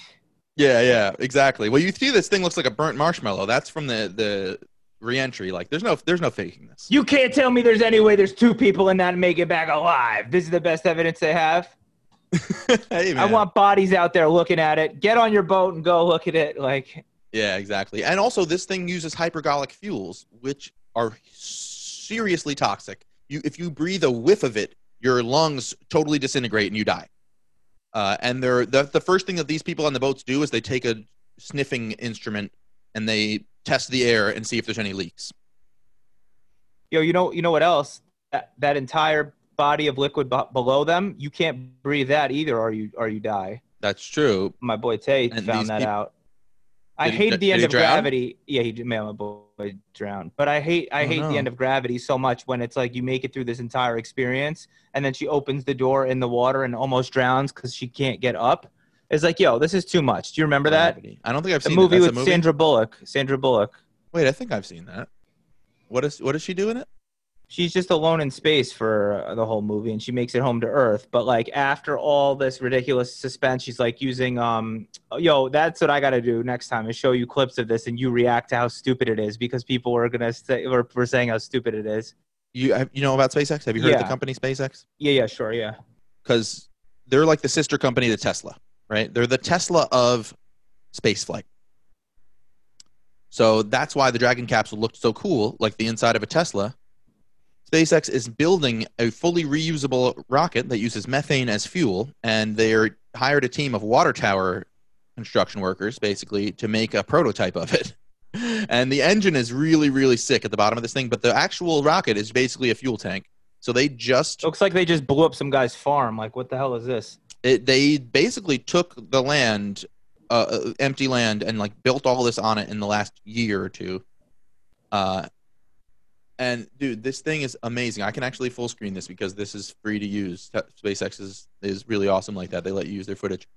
Yeah, yeah, exactly. Well, you see, this thing looks like a burnt marshmallow. That's from the the reentry. Like, there's no there's no faking this. you can't tell me there's any way there's two people in that and make it back alive. This is the best evidence they have. hey. I want bodies out there looking at it. Get on your boat and go look at it. Like Yeah, exactly. And also, this thing uses hypergolic fuels, which are seriously toxic. You, if you breathe a whiff of it, your lungs totally disintegrate and you die. Uh, and they're the, the first thing that these people on the boats do is they take a sniffing instrument and they test the air and see if there's any leaks. yo, you know, you know what else? That that entire body of liquid b- below them, you can't breathe that either, or you or you die. That's true. My boy Tate And found that peop- out. I he- hated the end of drown? gravity. Yeah, he. Man, my boy drowned. But I hate I Oh, hate no. the end of gravity so much when it's like you make it through this entire experience and then she opens the door in the water and almost drowns because she can't get up. It's like, yo, this is too much. Do you remember that? I don't think I've The seen movie it. with a movie? With Sandra Bullock. Sandra Bullock. Wait, I think I've seen that. What is what does she do in it? she's just alone in space for uh, the whole movie and she makes it home to earth but like after all this ridiculous suspense she's like using um yo that's what i gotta do next time is show you clips of this and you react to how stupid it is because people were gonna say were, were saying how stupid it is You you know about SpaceX? Have you heard of the company SpaceX? yeah yeah sure yeah because they're like the sister company to Tesla, right? They're the Tesla of spaceflight. So that's why the Dragon capsule looked so cool, like the inside of a Tesla. SpaceX is building a fully reusable rocket that uses methane as fuel, and they're hired a team of water tower construction workers, basically, to make a prototype of it. And the engine is really, really sick at the bottom of this thing, but the actual rocket is basically a fuel tank. So they just looks like they just blew up some guy's farm like what the hell is this it, they basically took the land, uh, uh, empty land, and like built all this on it in the last year or two. Uh, And dude, this thing is amazing. I can actually full screen this because this is free to use. SpaceX is is really awesome like that. They let you use their footage.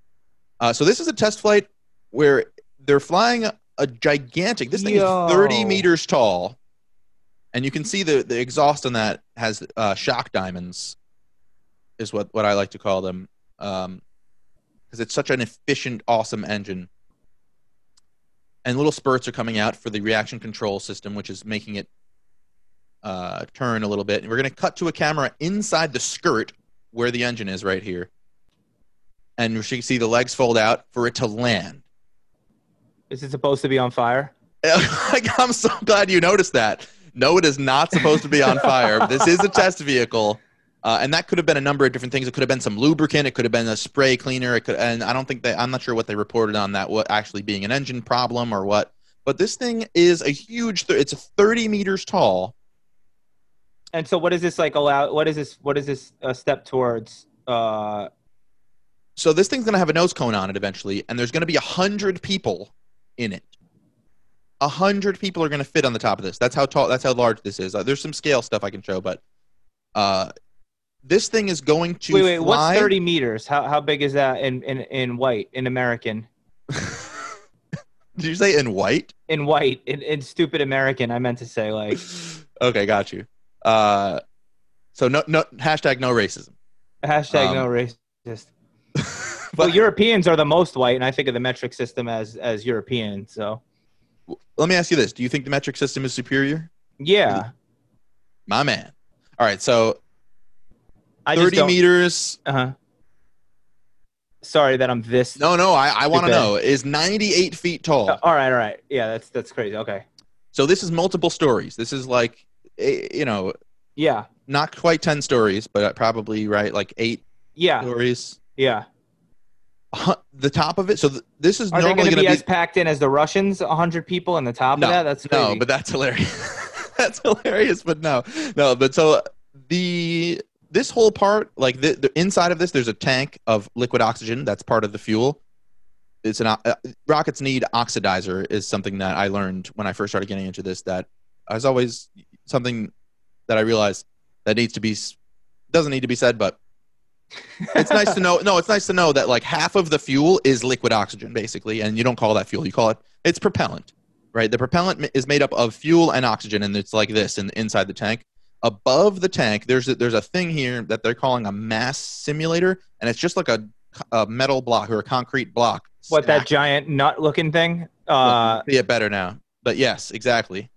Uh, so this is a test flight where they're flying a, a gigantic. This thing Yo. is 30 meters tall, and you can see the the exhaust on that has uh, shock diamonds, is what what I like to call them, because it's such an efficient, awesome engine. And little spurts are coming out for the reaction control system, which is making it uh, turn a little bit. And we're going to cut to a camera inside the skirt where the engine is right here. And you can see the legs fold out for it to land. Is it supposed to be on fire? I'm so glad you noticed that. No, it is not supposed to be on fire. this is a test vehicle. Uh, and that could have been a number of different things. It could have been some lubricant. It could have been a spray cleaner. It could, and I don't think they. I'm not sure what they reported on that. What actually being an engine problem or what. But this thing is a huge. It's 30 meters tall. And so, what is this like? Allow? What is this? What is this a step towards? Uh, So this thing's gonna have a nose cone on it eventually, and there's gonna be a hundred people in it. A hundred people are gonna fit on the top of this. That's how tall. That's how large this is. Uh, there's some scale stuff I can show, but uh, this thing is going to wait, wait. What's thirty meters? How how big is that in in in white in American? Did you say in white? In white in, in stupid American. I meant to say like. okay, got you. Uh, so no, no hashtag no racism. Hashtag Um, no racist. But Well, Europeans are the most white, and I think of the metric system as as European. So let me ask you this: Do you think the metric system is superior? yeah, My man. All right, so I 30 don't. meters. uh-huh. Sorry that I'm this. No, no, I, I want to know is 98 feet tall. Uh, all right, all right. Yeah, that's that's crazy. Okay. So this is multiple stories. This is like, eh, you know, Yeah, not quite 10 stories, but probably, right, like eight yeah, stories. yeah. The top of it. So th- this is Are normally going to going be as packed in as the Russians? hundred people in the top No, of that? That's crazy. No, but that's hilarious. that's hilarious, but no. No, but so the this whole part, like the, the inside of this, there's a tank of liquid oxygen that's part of the fuel. It's an uh, rockets need oxidizer is something that I learned when I first started getting into this. That is always something that I realized that needs to be doesn't need to be said, but it's nice to know. No, it's nice to know that like half of the fuel is liquid oxygen, basically, and you don't call that fuel. You call it it's propellant, right? The propellant is made up of fuel and oxygen, and it's like this in, inside the tank. Above the tank, there's a, there's a thing here that they're calling a mass simulator, and it's just like a, a metal block or a concrete block. what that giant nut-looking thing? Uh, see it better now, but yes, exactly.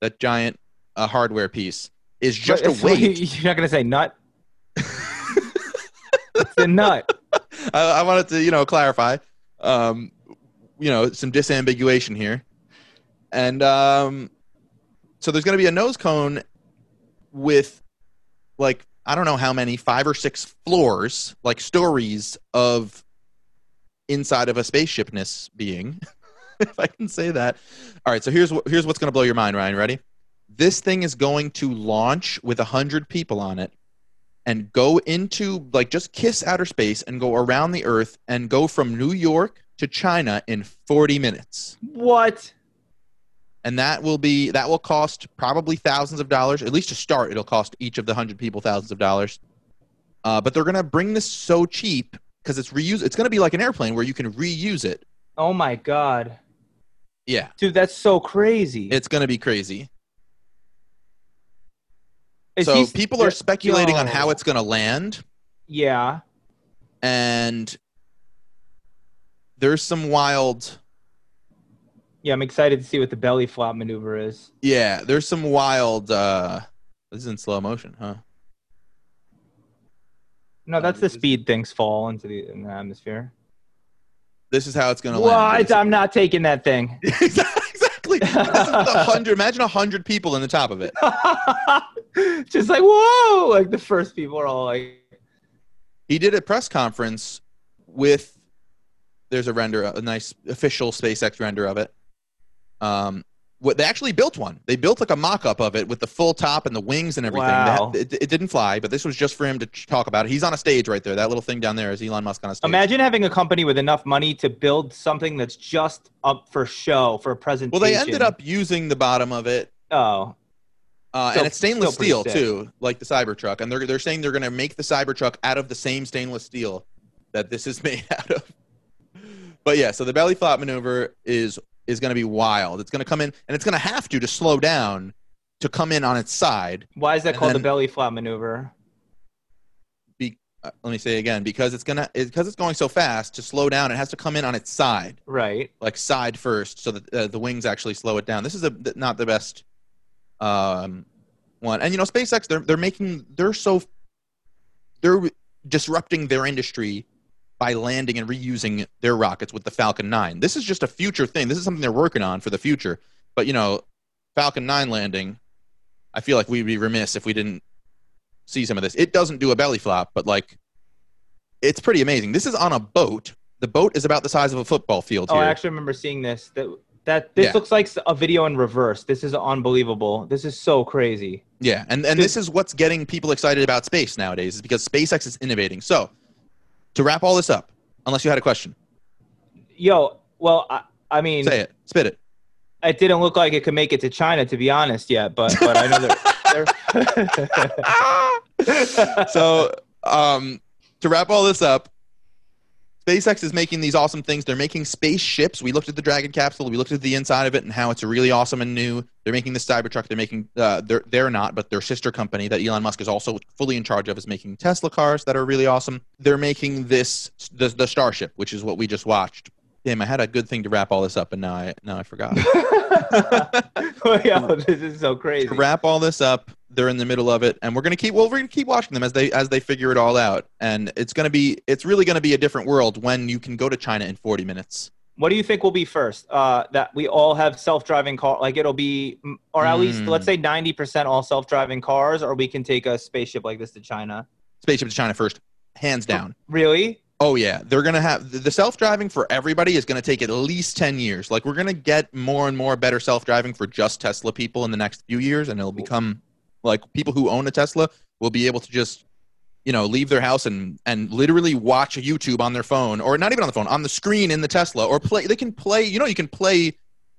That giant uh, hardware piece is just a weight. You're not going to say nut. it's a nut. I, I wanted to, you know, clarify, um, you know, some disambiguation here. And um, so there's going to be a nose cone with, like, I don't know how many, five or six floors, like stories of inside of a spaceshipness being, if I can say that. All right, so here's what here's what's going to blow your mind, Ryan. Ready? This thing is going to launch with a hundred people on it and go into like just kiss outer space and go around the earth and go from New York to China in 40 minutes. What? And that will be that will cost probably thousands of dollars. At least to start, it'll cost each of the 100 people thousands of dollars. Uh, but they're going to bring this so cheap because it's reuse it's going to be like an airplane where you can reuse it. Oh my god, Yeah. dude, that's so crazy. It's going to be crazy. Is so he- people are speculating on how it's going to land Yeah. and there's some wild Yeah, I'm excited to see what the belly flop maneuver is. Yeah, there's some wild. uh This is in slow motion, huh? No, that's the speed things fall into the, in the atmosphere. This is how it's gonna land. What? I'm not taking that thing. exactly. This is the hundred. Imagine a hundred people in the top of it. Just like whoa! Like the first people are all like, He did a press conference with. There's a render, a nice official SpaceX render of it. Um, what they actually built one. They built like a mock-up of it with the full top and the wings and everything. Wow. it, it didn't fly, but this was just for him to talk about it. He's on a stage right there. That little thing down there is Elon Musk on a stage. imagine having a company with enough money to build something that's just up for show for a presentation. well, they ended up using the bottom of it Oh, Uh, Still- and it's stainless steel sick. too, like the Cybertruck. And they're they're saying they're going to make the Cybertruck out of the same stainless steel that this is made out of. But yeah, so the belly flop maneuver is is going to be wild. It's going to come in, and it's going to have to to slow down to come in on its side. Why is that And called then- the belly flop maneuver? Uh, let me say again because it's gonna because it's going so fast to slow down. It has to come in on its side. Right. like side first, so that uh, the wings actually slow it down. This is a, not the best um, one, and you know, SpaceX they're they're making they're so they're disrupting their industry by landing and reusing their rockets with the Falcon 9. This is just a future thing. This is something they're working on for the future. But you know, Falcon 9 landing, I feel like we'd be remiss if we didn't see some of this. It doesn't do a belly flop, but like it's pretty amazing. This is on a boat. The boat is about the size of a football field Oh, here. I actually remember seeing this. That that this Yeah. looks like a video in reverse. This is unbelievable. This is so crazy. Yeah, and, and this is what's getting people excited about space nowadays is because SpaceX is innovating. So, to wrap all this up, unless you had a question, Yo, well, I, I mean, say it, spit it. it didn't look like it could make it to China, to be honest, yet. But but I know they're. So, um, to wrap all this up, SpaceX is making these awesome things. They're making spaceships. We looked at the Dragon capsule. We looked at the inside of it and how it's really awesome and new. They're making the Cybertruck. They're making uh, they're they're not, but their sister company that Elon Musk is also fully in charge of is making Tesla cars that are really awesome. They're making this the, the Starship, which is what we just watched. Damn, I had a good thing to wrap all this up, and now I now I forgot. Yo, this is so crazy. to wrap all this up they're in the middle of it and we're going to keep well we're going to keep watching them as they as they figure it all out and it's going to be it's really going to be a different world when you can go to china in 40 minutes What do you think will be first? Uh, that we all have self-driving car, like it'll be, or at least Mm. let's say ninety percent all self-driving cars, or we can take a spaceship like this to China. spaceship to china first hands down Really? oh yeah they're going to have the- the self-driving for everybody is going to take at least 10 years like we're going to get more and more better self-driving for just tesla people in the next few years and it'll become like people who own a tesla will be able to just you know leave their house and and literally watch youtube on their phone or not even on the phone on the screen in the tesla or play they can play you know you can play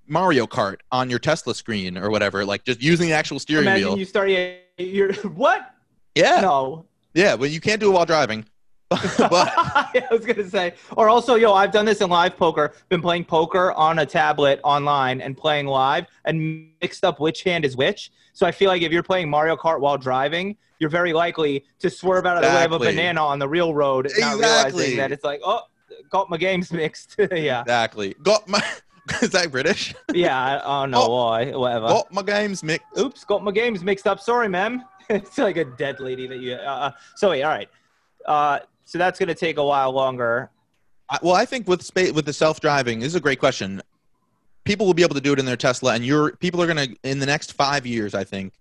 mario kart on your tesla screen or whatever like just using the actual steering wheel. Imagine wheel you start. You're what? yeah No. yeah but you can't do it while driving but I was gonna say, or also, yo, I've done this in live poker. Been playing poker on a tablet online and playing live, and mixed up which hand is which. So I feel like if you're playing Mario Kart while driving, you're very likely to swerve out of the way of a banana on the real road, not Exactly. realizing that it's like, oh, got my games mixed. yeah, exactly got my is that british yeah. I, don't know Oh. why, whatever. got my games mixed Oops, got my games mixed up. Sorry, ma'am. it's like a dead lady that you. Uh, so wait, all right. Uh, so that's gonna take a while longer. I, well, I think with space with the self driving, this is a great question. People will be able to do it in their Tesla, and you're people are gonna in the next five years, I think,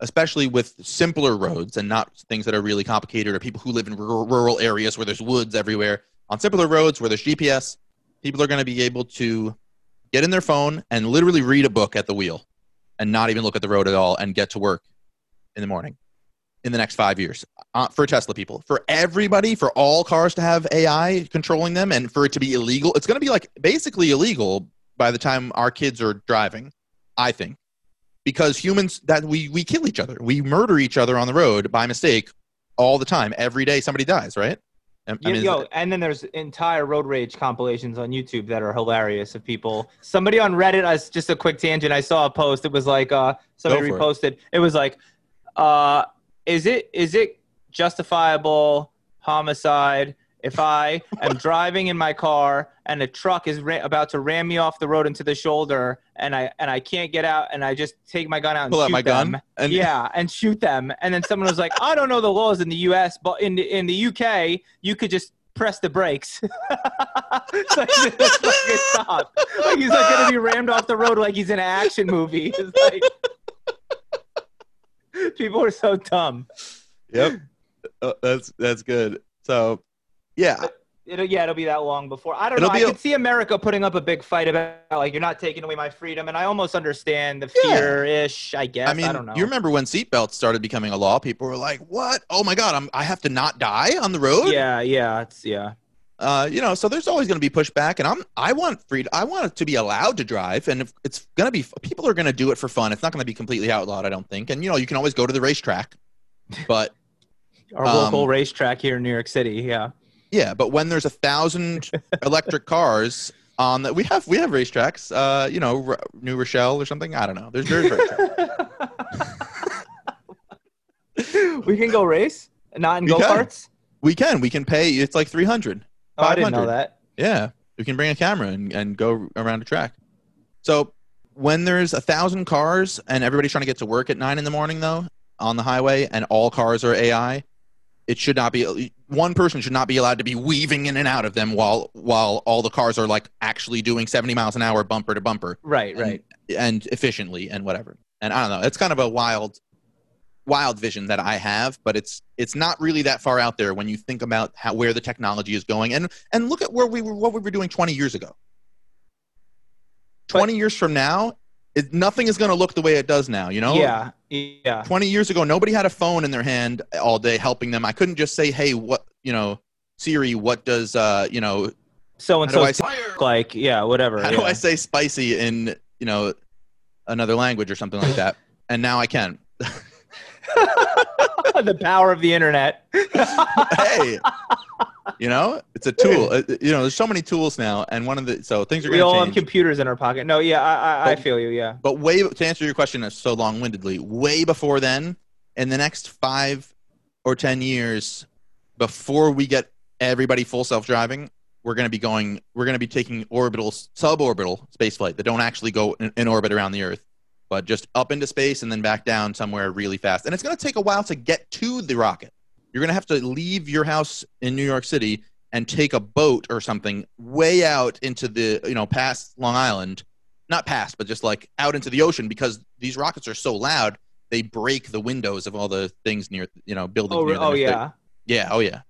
especially with simpler roads and not things that are really complicated, or people who live in rural areas where there's woods everywhere. On simpler roads where there's GPS, people are going to be able to get in their phone and literally read a book at the wheel, and not even look at the road at all, and get to work in the morning in the next five years uh, for Tesla people. For everybody, for all cars to have AI controlling them and for it to be illegal, it's going to be like basically illegal by the time our kids are driving, I think. Because humans that we we kill each other. We murder each other on the road by mistake all the time. Every day somebody dies, right? I mean, yo, and then there's entire road rage compilations on YouTube that are hilarious of people. Somebody on Reddit, I, just a quick tangent, I saw a post. It was like uh, somebody reposted. It. was like, uh, is it is it justifiable homicide if I am driving in my car and a truck is ra- about to ram me off the road into the shoulder and I and I can't get out and I just take my gun out and pull out shoot my them. gun and yeah, and shoot them. And then someone was like, I don't know the laws in the U.S., but in the in the UK, you could just press the brakes. it's like, it's like stop. Like he's like gonna be rammed off the road like he's in an action movie. It's like people are so dumb. Yep. Uh, that's that's good. So, yeah, It'll, yeah, it'll be that long before. I don't It'll know. I a- could see America putting up a big fight about like you're not taking away my freedom, and I almost understand the fear-ish. I guess. I mean, I, don't know. you remember when seatbelts started becoming a law? People were like, "What? Oh my god, I'm I have to not die on the road." yeah, yeah, it's yeah. Uh, you know, so there's always going to be pushback, and I'm I want free. I want it to be allowed to drive, and if it's going to be people are going to do it for fun. It's not going to be completely outlawed, I don't think. And you know, you can always go to the racetrack, but Our local Um, racetrack here in New York City. Yeah. yeah, but when there's a thousand electric cars on that, we have we have racetracks. Uh, you know, R- New Rochelle or something. I don't know. There's there's racetracks. we can go race, not in go karts. we can we can pay. It's like three hundred. Oh, I didn't know that. Yeah, we can bring a camera and, and go around a track. So when there's a thousand cars and everybody's trying to get to work at nine in the morning, though, on the highway, and all cars are AI, it should not be. One person should not be allowed to be weaving in and out of them while while all the cars are like actually doing seventy miles an hour, bumper to bumper, Right, and- right. and efficiently and whatever. And I don't know. It's kind of a wild, wild vision that I have, but it's it's not really that far out there when you think about how where the technology is going. And and look at where we were, what we were doing twenty years ago. But- Twenty years from now, it, nothing is going to look the way it does now. You know. Yeah, yeah. 20 years ago nobody had a phone in their hand all day helping them i couldn't just say hey what you know siri what does uh you know So and How do I so like yeah, whatever. how yeah. do i say spicy in you know another language or something like that and now i can the power of the internet. hey you know it's a tool Uh, you know there's so many tools now and one of the so things are we all to have computers in our pocket. No, yeah, I, I, I feel you. Yeah. but way to answer your question so long-windedly way before then in the next five or ten years before we get everybody full self-driving we're going to be going we're going to be taking orbital suborbital space flight that don't actually go in, in orbit around the earth but just up into space and then back down somewhere really fast and it's going to take a while to get to the rocket you're going to have to leave your house in new york city and take a boat or something way out into the you know past long island not past, but just like out into the ocean because these rockets are so loud they break the windows of all the things near you know buildings. Oh, oh yeah. yeah, oh yeah,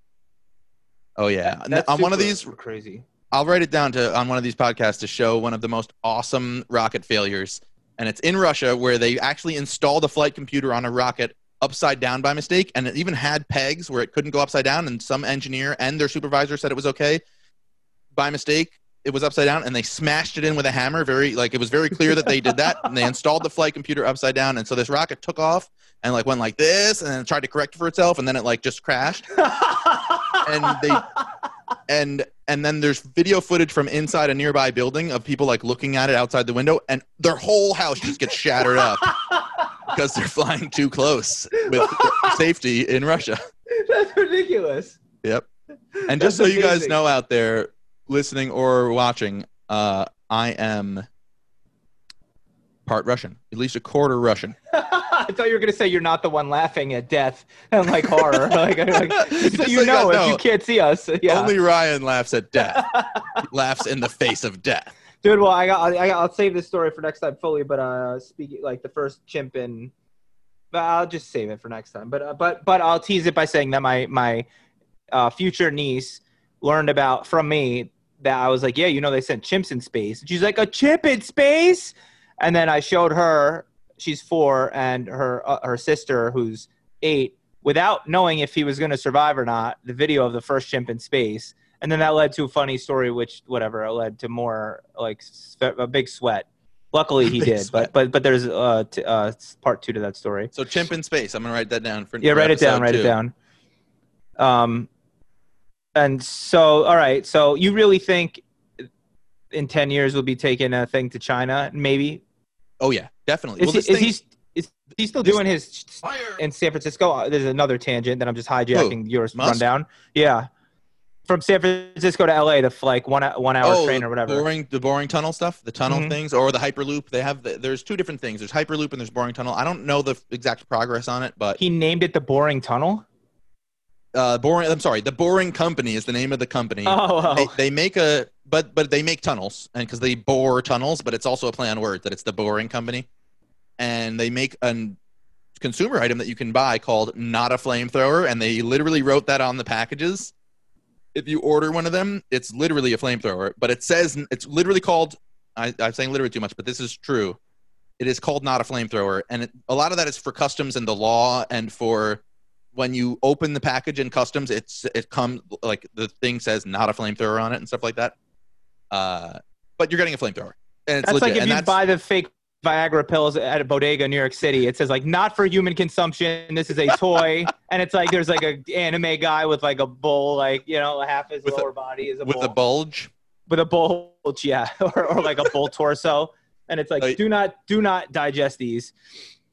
oh yeah. That's on one of these, crazy. I'll write it down to on one of these podcasts to show one of the most awesome rocket failures, and it's in Russia where they actually installed a flight computer on a rocket upside down by mistake, and it even had pegs where it couldn't go upside down, and some engineer and their supervisor said it was okay. By mistake, it was upside down, and they smashed it in with a hammer. Very like it was very clear that they did that, and they installed the flight computer upside down, and so this rocket took off and like went like this, and then tried to correct for itself, and then it like just crashed and they and and then there's video footage from inside a nearby building of people like looking at it outside the window and their whole house just gets shattered up because they're flying too close with safety in Russia. That's ridiculous. Yep. And just so That's you guys know out there listening or watching, uh, I am part Russian, at least a quarter Russian. I thought you were gonna say you're not the one laughing at death and like horror. like, like so you you know if you can't see us. Yeah. Only Ryan laughs at death. Laughs in the face of death. Dude, well, I got, I got, I'll save this story for next time fully. But uh, speaking like the first chimp in, but I'll just save it for next time. But uh, but but I'll tease it by saying that my my uh, future niece learned about from me that I was like, yeah, you know, they sent chimps in space. And she's like, a chimp in space, and then I showed her. She's four, and her uh, her sister, who's eight, without knowing if he was going to survive or not, the video of the first chimp in space and then that led to a funny story which whatever it led to more like a big sweat luckily he did sweat. but but but there's uh, t- uh part two to that story So chimp in space. I'm gonna write that down for yeah for write it down write two. it down um and so all right so you really think in 10 years we'll be taking a thing to china maybe Oh yeah, definitely. is, Well, he, this is, he, is he still doing his in San Francisco. Uh, There's another tangent that I'm just hijacking yours Musk? rundown. Yeah, from San Francisco to LA, the like one one hour oh, train or whatever. Boring, the boring tunnel stuff, the tunnel Mhm. things, or the hyperloop. They have. The, there's two different things. There's hyperloop and there's boring tunnel. I don't know the exact progress on it, but He named it the Boring Tunnel. uh, boring. I'm sorry. The Boring Company is the name of the company. Oh, They, they make a, but but they make tunnels, and because they bore tunnels, but it's also a play on words that it's the Boring Company, and they make a consumer item that you can buy called not a flamethrower, and they literally wrote that on the packages. If you order one of them, it's literally a flamethrower, but it says it's literally called. I, I'm saying literally too much, but this is true. It is called not a flamethrower, and it, a lot of that is for customs and the law, and for when you open the package in customs, it's it comes like the thing says not a flamethrower on it and stuff like that. Uh, but you're getting a flamethrower, and it's That's legit. like if and you buy the fake Viagra pills at a bodega in New York City. It says like not for human consumption. This is a toy, and it's like there's like a anime guy with like a bull, like you know, half his With a- lower body is a bull. with bull. the bulge. with a bulge, yeah, or, or like a bull torso, and it's like do not do not digest these,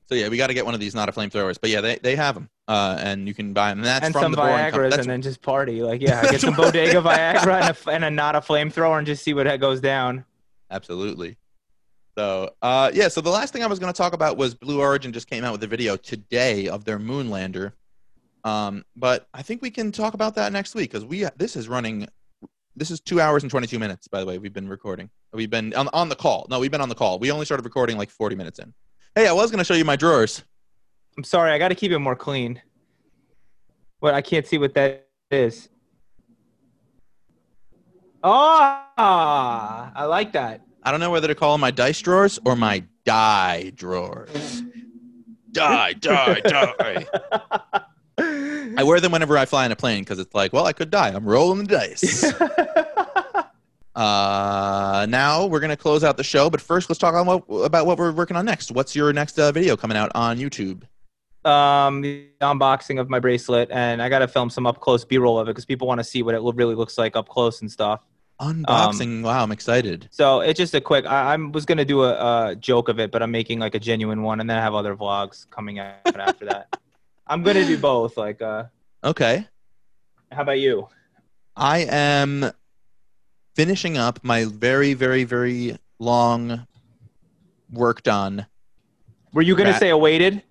So yeah, we got to get one of these not a flamethrowers. But yeah, they, they have them, uh, and you can buy them. And that's and from some the Viagra's, and then just party. Like yeah, get some bodega Viagra and a, and a not a flamethrower, and just see what that goes down. Absolutely. So, uh, yeah. So the last thing I was going to talk about was Blue Origin just came out with a video today of their moon lander. Um, but I think we can talk about that next week because we this is running. This is two hours and twenty two minutes. By the way, we've been recording. We've been on, on the call. No, we've been on the call. We only started recording like forty minutes in. Hey, I was going to show you my drawers. I'm sorry, I got to keep it more clean. What I can't see what that is. Oh, I like that. I don't know whether to call them my dice drawers or my die drawers. Die, die, die. I wear them whenever I fly in a plane because it's like, well, I could die. I'm rolling the dice. uh, now we're gonna close out the show, but first, let's talk on what, about what we're working on next. What's your next uh, video coming out on YouTube? Um, the unboxing of my bracelet, and I got to film some up close B-roll of it because people want to see what it really looks like up close and stuff. Unboxing. wow, I'm excited. So it's just a quick. I, I was gonna do a, a joke of it, but I'm making like a genuine one, and then I have other vlogs coming out after that. I'm gonna do both. Like, uh, Okay, how about you? I am finishing up my very, very, very long worked on. Were you gonna Rat- say awaited,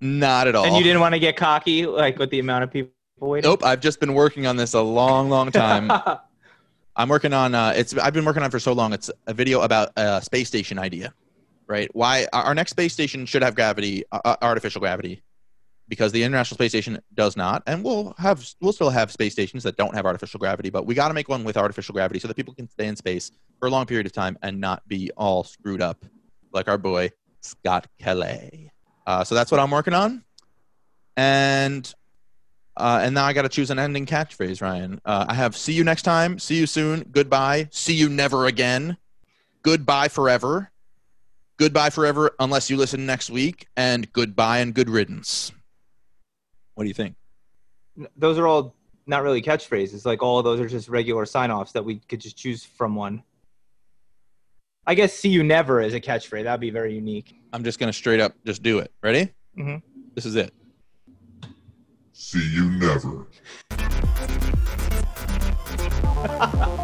Not at all. and you didn't want to get cocky, like with the amount of people waiting? Nope, I've just been working on this a long, long time. I'm working on uh, it's I've been working on it for so long. It's a video about a space station idea, right? Why our our next space station should have gravity, uh, uh, artificial gravity, because the International Space Station does not, and we'll have we'll still have space stations that don't have artificial gravity, but we got to make one with artificial gravity so that people can stay in space for a long period of time and not be all screwed up, like our boy Scott Kelly. Uh, so that's what I'm working on, and uh, and now I got to choose an ending catchphrase, Ryan. Uh, I have see you next time, see you soon, goodbye, see you never again, goodbye forever, goodbye forever unless you listen next week, and goodbye and good riddance. What do you think? those are all not really catchphrases. Like all of those are just regular sign-offs that we could just choose from one. I guess "see you never" is a catchphrase. That'd be very unique. I'm just going to straight up just do it. Ready? Mhm. This is it. See you never.